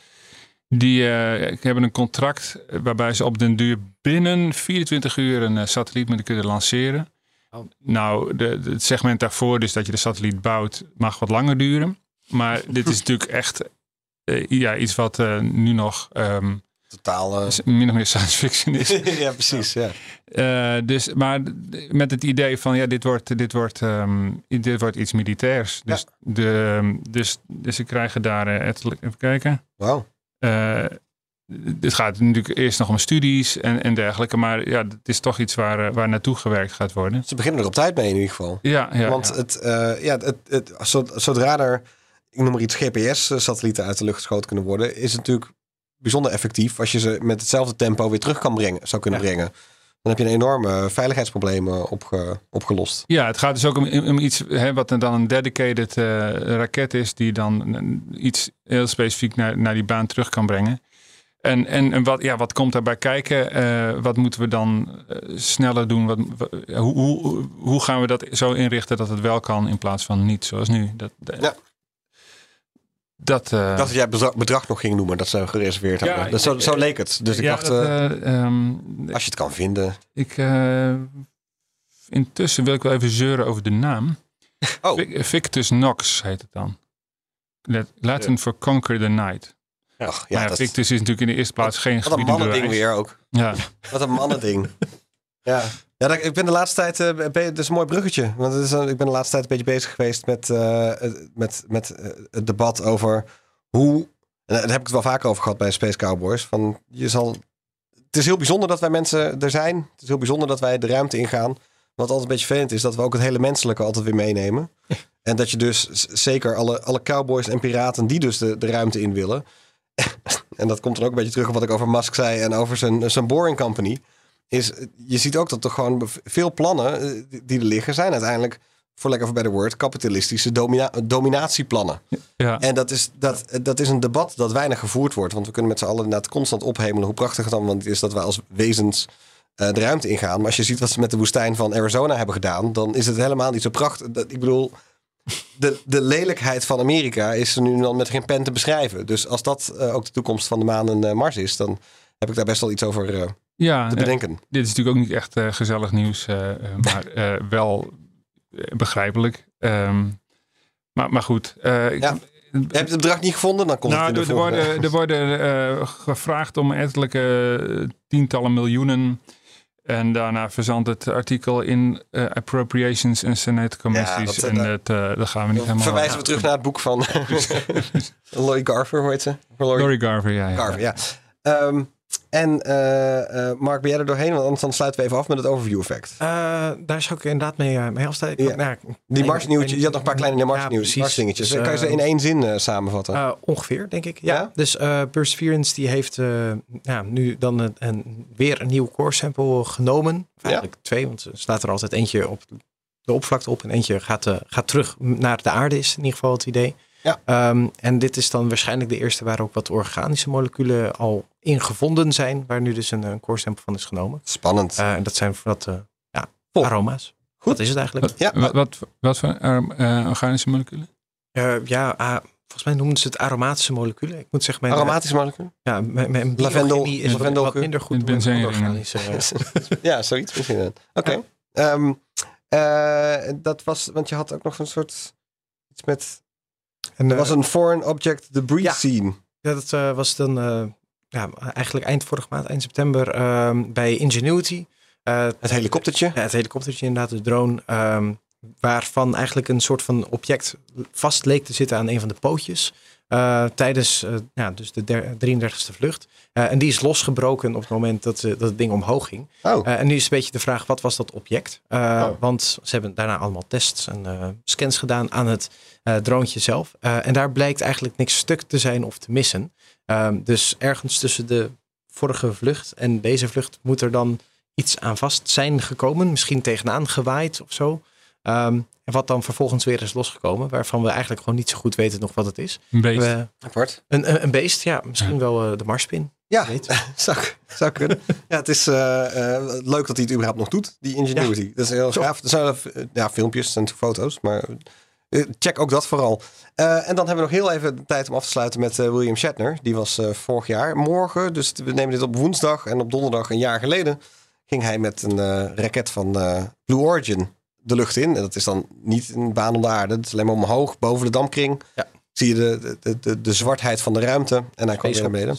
Die hebben een contract waarbij ze op den duur binnen 24 uur een satelliet moeten kunnen lanceren. Oh. Nou, de, de- het segment daarvoor, dus dat je de satelliet bouwt, mag wat langer duren. Maar dit is natuurlijk echt eh, ja, iets wat eh, nu nog ehm, Totaal. eh, min of meer science fiction is. ja, precies. Ja. Eh, dus, maar met het idee van ja, dit wordt, dit wordt, ehm, dit wordt iets militairs. Dus, de, ehm, dus, dus ze krijgen daar even kijken. Wauw. Het gaat natuurlijk eerst nog om studies en, en dergelijke. Maar ja, het is toch iets waar, eh, waar naartoe gewerkt gaat worden. Ze beginnen er op tijd mee in ieder geval. Ja, ja, Want ja. Het, eh, ja, het, het, zo- zodra er, ik noem maar iets, GPS-satellieten uit de lucht geschoten kunnen worden, is het natuurlijk bijzonder effectief als je ze met hetzelfde tempo weer terug kan brengen, zou kunnen Ja. brengen. Dan heb je een enorme veiligheidsprobleem opge, opgelost. Ja, het gaat dus ook om, om iets hè, wat dan een dedicated eh, raket is, die dan iets heel specifiek naar, naar die baan terug kan brengen. En, en, en wat, ja, wat komt daarbij kijken? Eh, wat moeten we dan eh, sneller doen? Wat, wa- hoe, hoe, hoe gaan we dat zo inrichten dat het wel kan in plaats van niet zoals nu? Dat, dat, Ja. dat, eh, dacht dat jij bedrag, bedrag nog ging noemen, dat ze gereserveerd Ja, hadden. Dus zo, zo leek het. Dus ik ja, dacht, dat, eh, eh, ehm, als je het kan vinden. ik, eh, intussen wil ik wel even zeuren over de naam. Oh. Victus Nox heet het dan. Lat- Latin for Conquer the Night. Ach, Ja, ja, ja, dat, Victus is natuurlijk in de eerste plaats geen wat een mannending weer ook. Ja, Wat een mannending. ja. Ja, ik ben de laatste tijd, eh, be- dat is een mooi bruggetje. Want het is, een- ik ben de laatste tijd een beetje bezig geweest met, eh, het- met, met eh, het debat over hoe, en daar heb ik het wel vaker over gehad bij Space Cowboys, van je zal, het is heel bijzonder dat wij mensen er zijn. Het is heel bijzonder dat wij de ruimte ingaan. Wat altijd een beetje vervelend is, dat we ook het hele menselijke altijd weer meenemen. En dat je dus zeker alle, alle cowboys en piraten die dus de, de ruimte in willen. en dat komt dan ook een beetje terug op wat ik over Musk zei en over zijn, zijn Boring Company is, eh, je ziet ook dat er gewoon veel plannen eh, die- er liggen, zijn uiteindelijk, voor lekker bij de woord, kapitalistische domina dominatieplannen. ja. En dat is, dat, dat is een debat dat weinig gevoerd wordt. Want we kunnen met z'n allen inderdaad constant ophemelen hoe prachtig het allemaal is dat wij als wezens eh, de ruimte ingaan. Maar als je ziet wat ze met de woestijn van Arizona hebben gedaan, dan is het helemaal niet zo prachtig. Dat, ik bedoel, de, de lelijkheid van Amerika is er nu dan met geen pen te beschrijven. Dus als dat eh, ook de toekomst van de maan en eh, Mars is, dan heb ik daar best wel iets over eh, ja te bedenken. dit is natuurlijk ook niet echt gezellig nieuws, maar wel begrijpelijk. Ehm, maar, maar goed. ik- Ja. Heb je het bedrag niet gevonden? Dan komt nou, het in er, de er worden, er worden gevraagd om ettelijke eh, tientallen miljoenen. En daarna verzandt het artikel in eh, appropriations en senate commissies. dat, eh, en dat, eh, dat gaan we niet helemaal... verwijzen we terug naar het boek van Laurie Garver, hoe heet ze? Laurie Laurie Garver, ja. ja. Garver, ja. Ehm, en eh, eh, Mark, ben jij er doorheen? Want anders dan sluiten we even af met het overview effect. Eh, daar zou ik inderdaad mee, mee Ja. nou, Die nee, je had nog een paar kleine Mars ja, nieuws, precies. Mars dingetjes. Dus, kan je ze in één zin samenvatten? Ongeveer, denk ik. Ja. Ja? Dus Perseverance die heeft ja, nu dan een, een- weer een nieuw core sample genomen. Eigenlijk twee, want er staat er altijd eentje op de oppervlakte op en eentje gaat, gaat terug naar de aarde is in ieder geval het idee. Ja. Ehm, en dit is dan waarschijnlijk de eerste waar ook wat organische moleculen al in gevonden zijn, waar nu dus een, een core sample van is genomen. Spannend. Eh, en dat zijn wat eh, ja, aroma's. Goed. Dat is het eigenlijk. ja, Wat, wat, wat voor eh, organische moleculen? Eh, ja, ah, volgens mij noemen ze het aromatische moleculen. Ik moet zeggen, mijn, aromatische moleculen? Ja, mijn, mijn Lavendel- is wat, lavendel- wat minder goed. met dan benzene organische, ja, zoiets misschien. Oké. Ehm, eh, dat was, want je had ook nog een soort iets met. En, was eh, een foreign object debris ja. scene. ja, dat eh, was dan eh, ja, eigenlijk eind vorige maand, eind september, ehm, bij Ingenuity. Het helikoptertje. ja, het helikoptertje inderdaad, de drone. ehm, waarvan eigenlijk een soort van object vast leek te zitten aan een van de pootjes. Eh, tijdens eh, ja, dus de der- 33ste vlucht. Eh, en die is losgebroken op het moment dat, dat het ding omhoog ging. Oh, en nu is een beetje de vraag, wat was dat object? Oh. Want ze hebben daarna allemaal tests en scans gedaan aan het droontje zelf. En daar blijkt eigenlijk niks stuk te zijn of te missen. Ehm, dus ergens tussen de vorige vlucht en deze vlucht moet er dan iets aan vast zijn gekomen. Misschien tegenaan gewaaid of zo. Ehm, en wat dan vervolgens weer is losgekomen. Waarvan we eigenlijk gewoon niet zo goed weten nog wat het is. Een beetje. We- apart. een, een, een beest, ja. Misschien wel eh, de marspin. Ja, Weet. zou, zou kunnen. ja, het is eh, eh, leuk dat hij het überhaupt nog doet, die Ingenuity. Dat is heel gaaf. Er zijn ja, filmpjes en foto's, maar check ook dat vooral. Eh, en dan hebben we nog heel even de tijd om af te sluiten met William Shatner. Die was eh, vorig jaar morgen, dus we nemen dit op woensdag. En op donderdag een jaar geleden ging hij met een raket van eh, Blue Origin de lucht in. En dat is dan niet een baan om de aarde. Het is alleen maar omhoog, boven de dampkring. Ja. Zie je de, de, de, de zwartheid van de ruimte. En hij kwam weer naar beneden.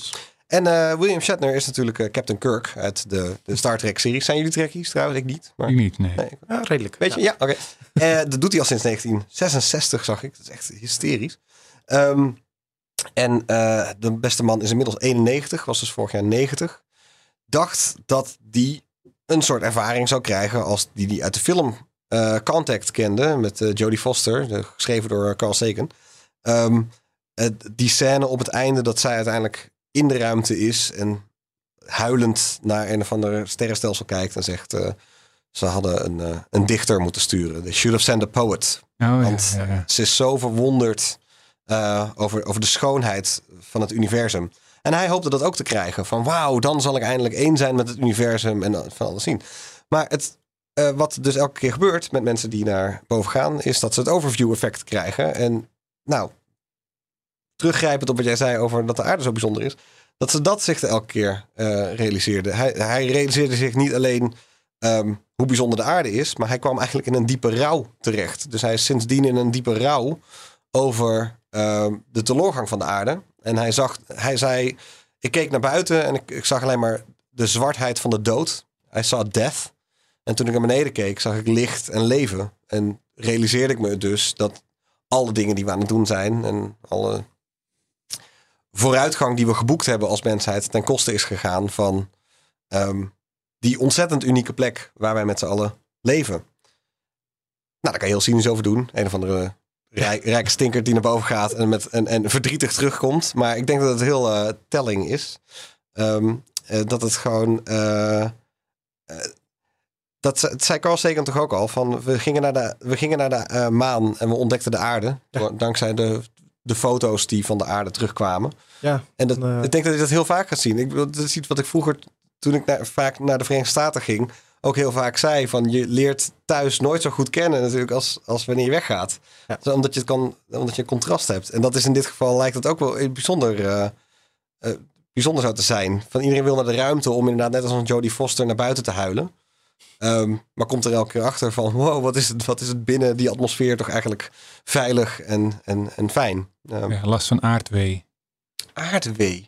En eh, William Shatner is natuurlijk eh, Captain Kirk uit de, de Star Trek series. Zijn jullie Trekkies trouwens? Ik niet. Maar... Ik niet, nee. Redelijk. Weet je, ja, oké. Eh, dat doet hij al sinds 1966, zag ik. Dat is echt hysterisch. Ehm, en eh, de beste man is inmiddels 91, was dus vorig jaar 90. Dacht dat die een soort ervaring zou krijgen als die die uit de film Contact kende. Met eh, Jodie Foster, geschreven door eh, Carl Sagan. Ehm, die scène op het einde dat zij uiteindelijk in de ruimte is en huilend naar een of andere sterrenstelsel kijkt en zegt... eh, ze hadden een, eh, een dichter moeten sturen. They should have sent a poet. Oh, Want ja, ja. ze is zo verwonderd eh, over, over de schoonheid van het universum. En hij hoopte dat ook te krijgen. Van wauw, dan zal ik eindelijk één zijn met het universum en van alles zien. Maar het, eh, wat dus elke keer gebeurt met mensen die naar boven gaan... is dat ze het overview effect krijgen. En nou, teruggrijpend op wat jij zei over dat de aarde zo bijzonder is... dat ze dat zich elke keer eh realiseerden. Hij, hij realiseerde zich niet alleen ehm, hoe bijzonder de aarde is... maar hij kwam eigenlijk in een diepe rouw terecht. Dus hij is sindsdien in een diepe rouw over ehm, de teleurgang van de aarde. En hij, zag, hij zei, ik keek naar buiten en ik, ik zag alleen maar de zwartheid van de dood. I saw death. En toen ik naar beneden keek, zag ik licht en leven. En realiseerde ik me dus dat alle dingen die we aan het doen zijn... en alle vooruitgang die we geboekt hebben als mensheid... ten koste is gegaan van ehm, die ontzettend unieke plek... waar wij met z'n allen leven. Nou, daar kan je heel cynisch over doen. Een of andere rij- rijke stinker die naar boven gaat en, met, en, en verdrietig terugkomt. Maar ik denk dat het heel eh, telling is. Ehm, eh, dat het gewoon... eh, dat zei Carl Sagan toch ook al. Van, we gingen naar de, we gingen naar de eh, maan en we ontdekten de aarde. Dankzij de, de foto's die van de aarde terugkwamen. Ja, En dat, Eh. ik denk dat je dat heel vaak gaat zien. Ik, dat is iets wat ik vroeger, toen ik naar, vaak naar de Verenigde Staten ging, ook heel vaak zei. Van je leert thuis nooit zo goed kennen natuurlijk als, als wanneer je weggaat. Ja. Zo, omdat, je het kan, omdat je een contrast hebt. En dat is in dit geval lijkt het ook wel bijzonder, eh, bijzonder zou te zijn. Van iedereen wil naar de ruimte om inderdaad net als een Jodie Foster naar buiten te huilen. Ehm, maar komt er elke keer achter van wow, wat is het, wat is het binnen die atmosfeer toch eigenlijk veilig en, en, en fijn. Ehm, Ja, last van aardwee. Aardwee.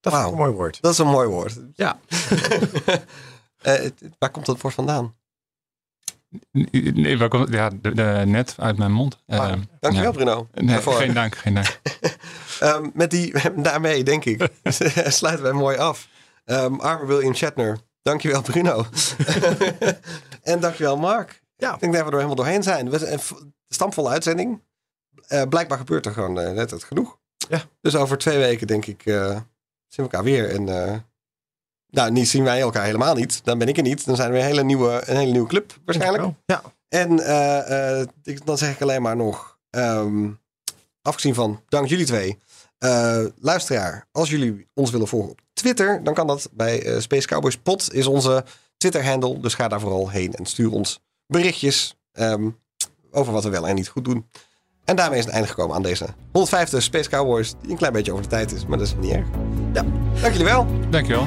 dat Wauw. is een mooi woord. Dat is een mooi woord. Ja. Eh, waar komt dat woord vandaan? Nee, waar komt, ja, de, de- net uit mijn mond. Ah, Ehm, dankjewel ja. Bruno. Nee, daarvoor. geen dank, geen dank. Ehm, met die, daarmee denk ik, sluiten wij mooi af. Ehm arme William Shatner. Dankjewel Bruno. en dankjewel Mark. Ja. Ik denk dat we er helemaal doorheen zijn. We stamvolle uitzending. Eh, blijkbaar gebeurt er gewoon eh, net het genoeg. Ja. Dus over twee weken denk ik eh, zien we elkaar weer. En nou, niet zien wij elkaar helemaal niet. Dan ben ik er niet. Dan zijn we een hele nieuwe, een hele nieuwe club waarschijnlijk. Ja. En ik, dan zeg ik alleen maar nog, ehm, afgezien van dank jullie twee, luisteraar, als jullie ons willen volgen op Twitter, dan kan dat bij eh, Space Cowboys Pod is onze Twitter-handle. Dus ga daar vooral heen en stuur ons berichtjes ehm, over wat we wel en niet goed doen. En daarmee is het einde gekomen aan deze 105e Space Cowboys, die een klein beetje over de tijd is, maar dat is niet erg. Ja, dank jullie wel. Dankjewel.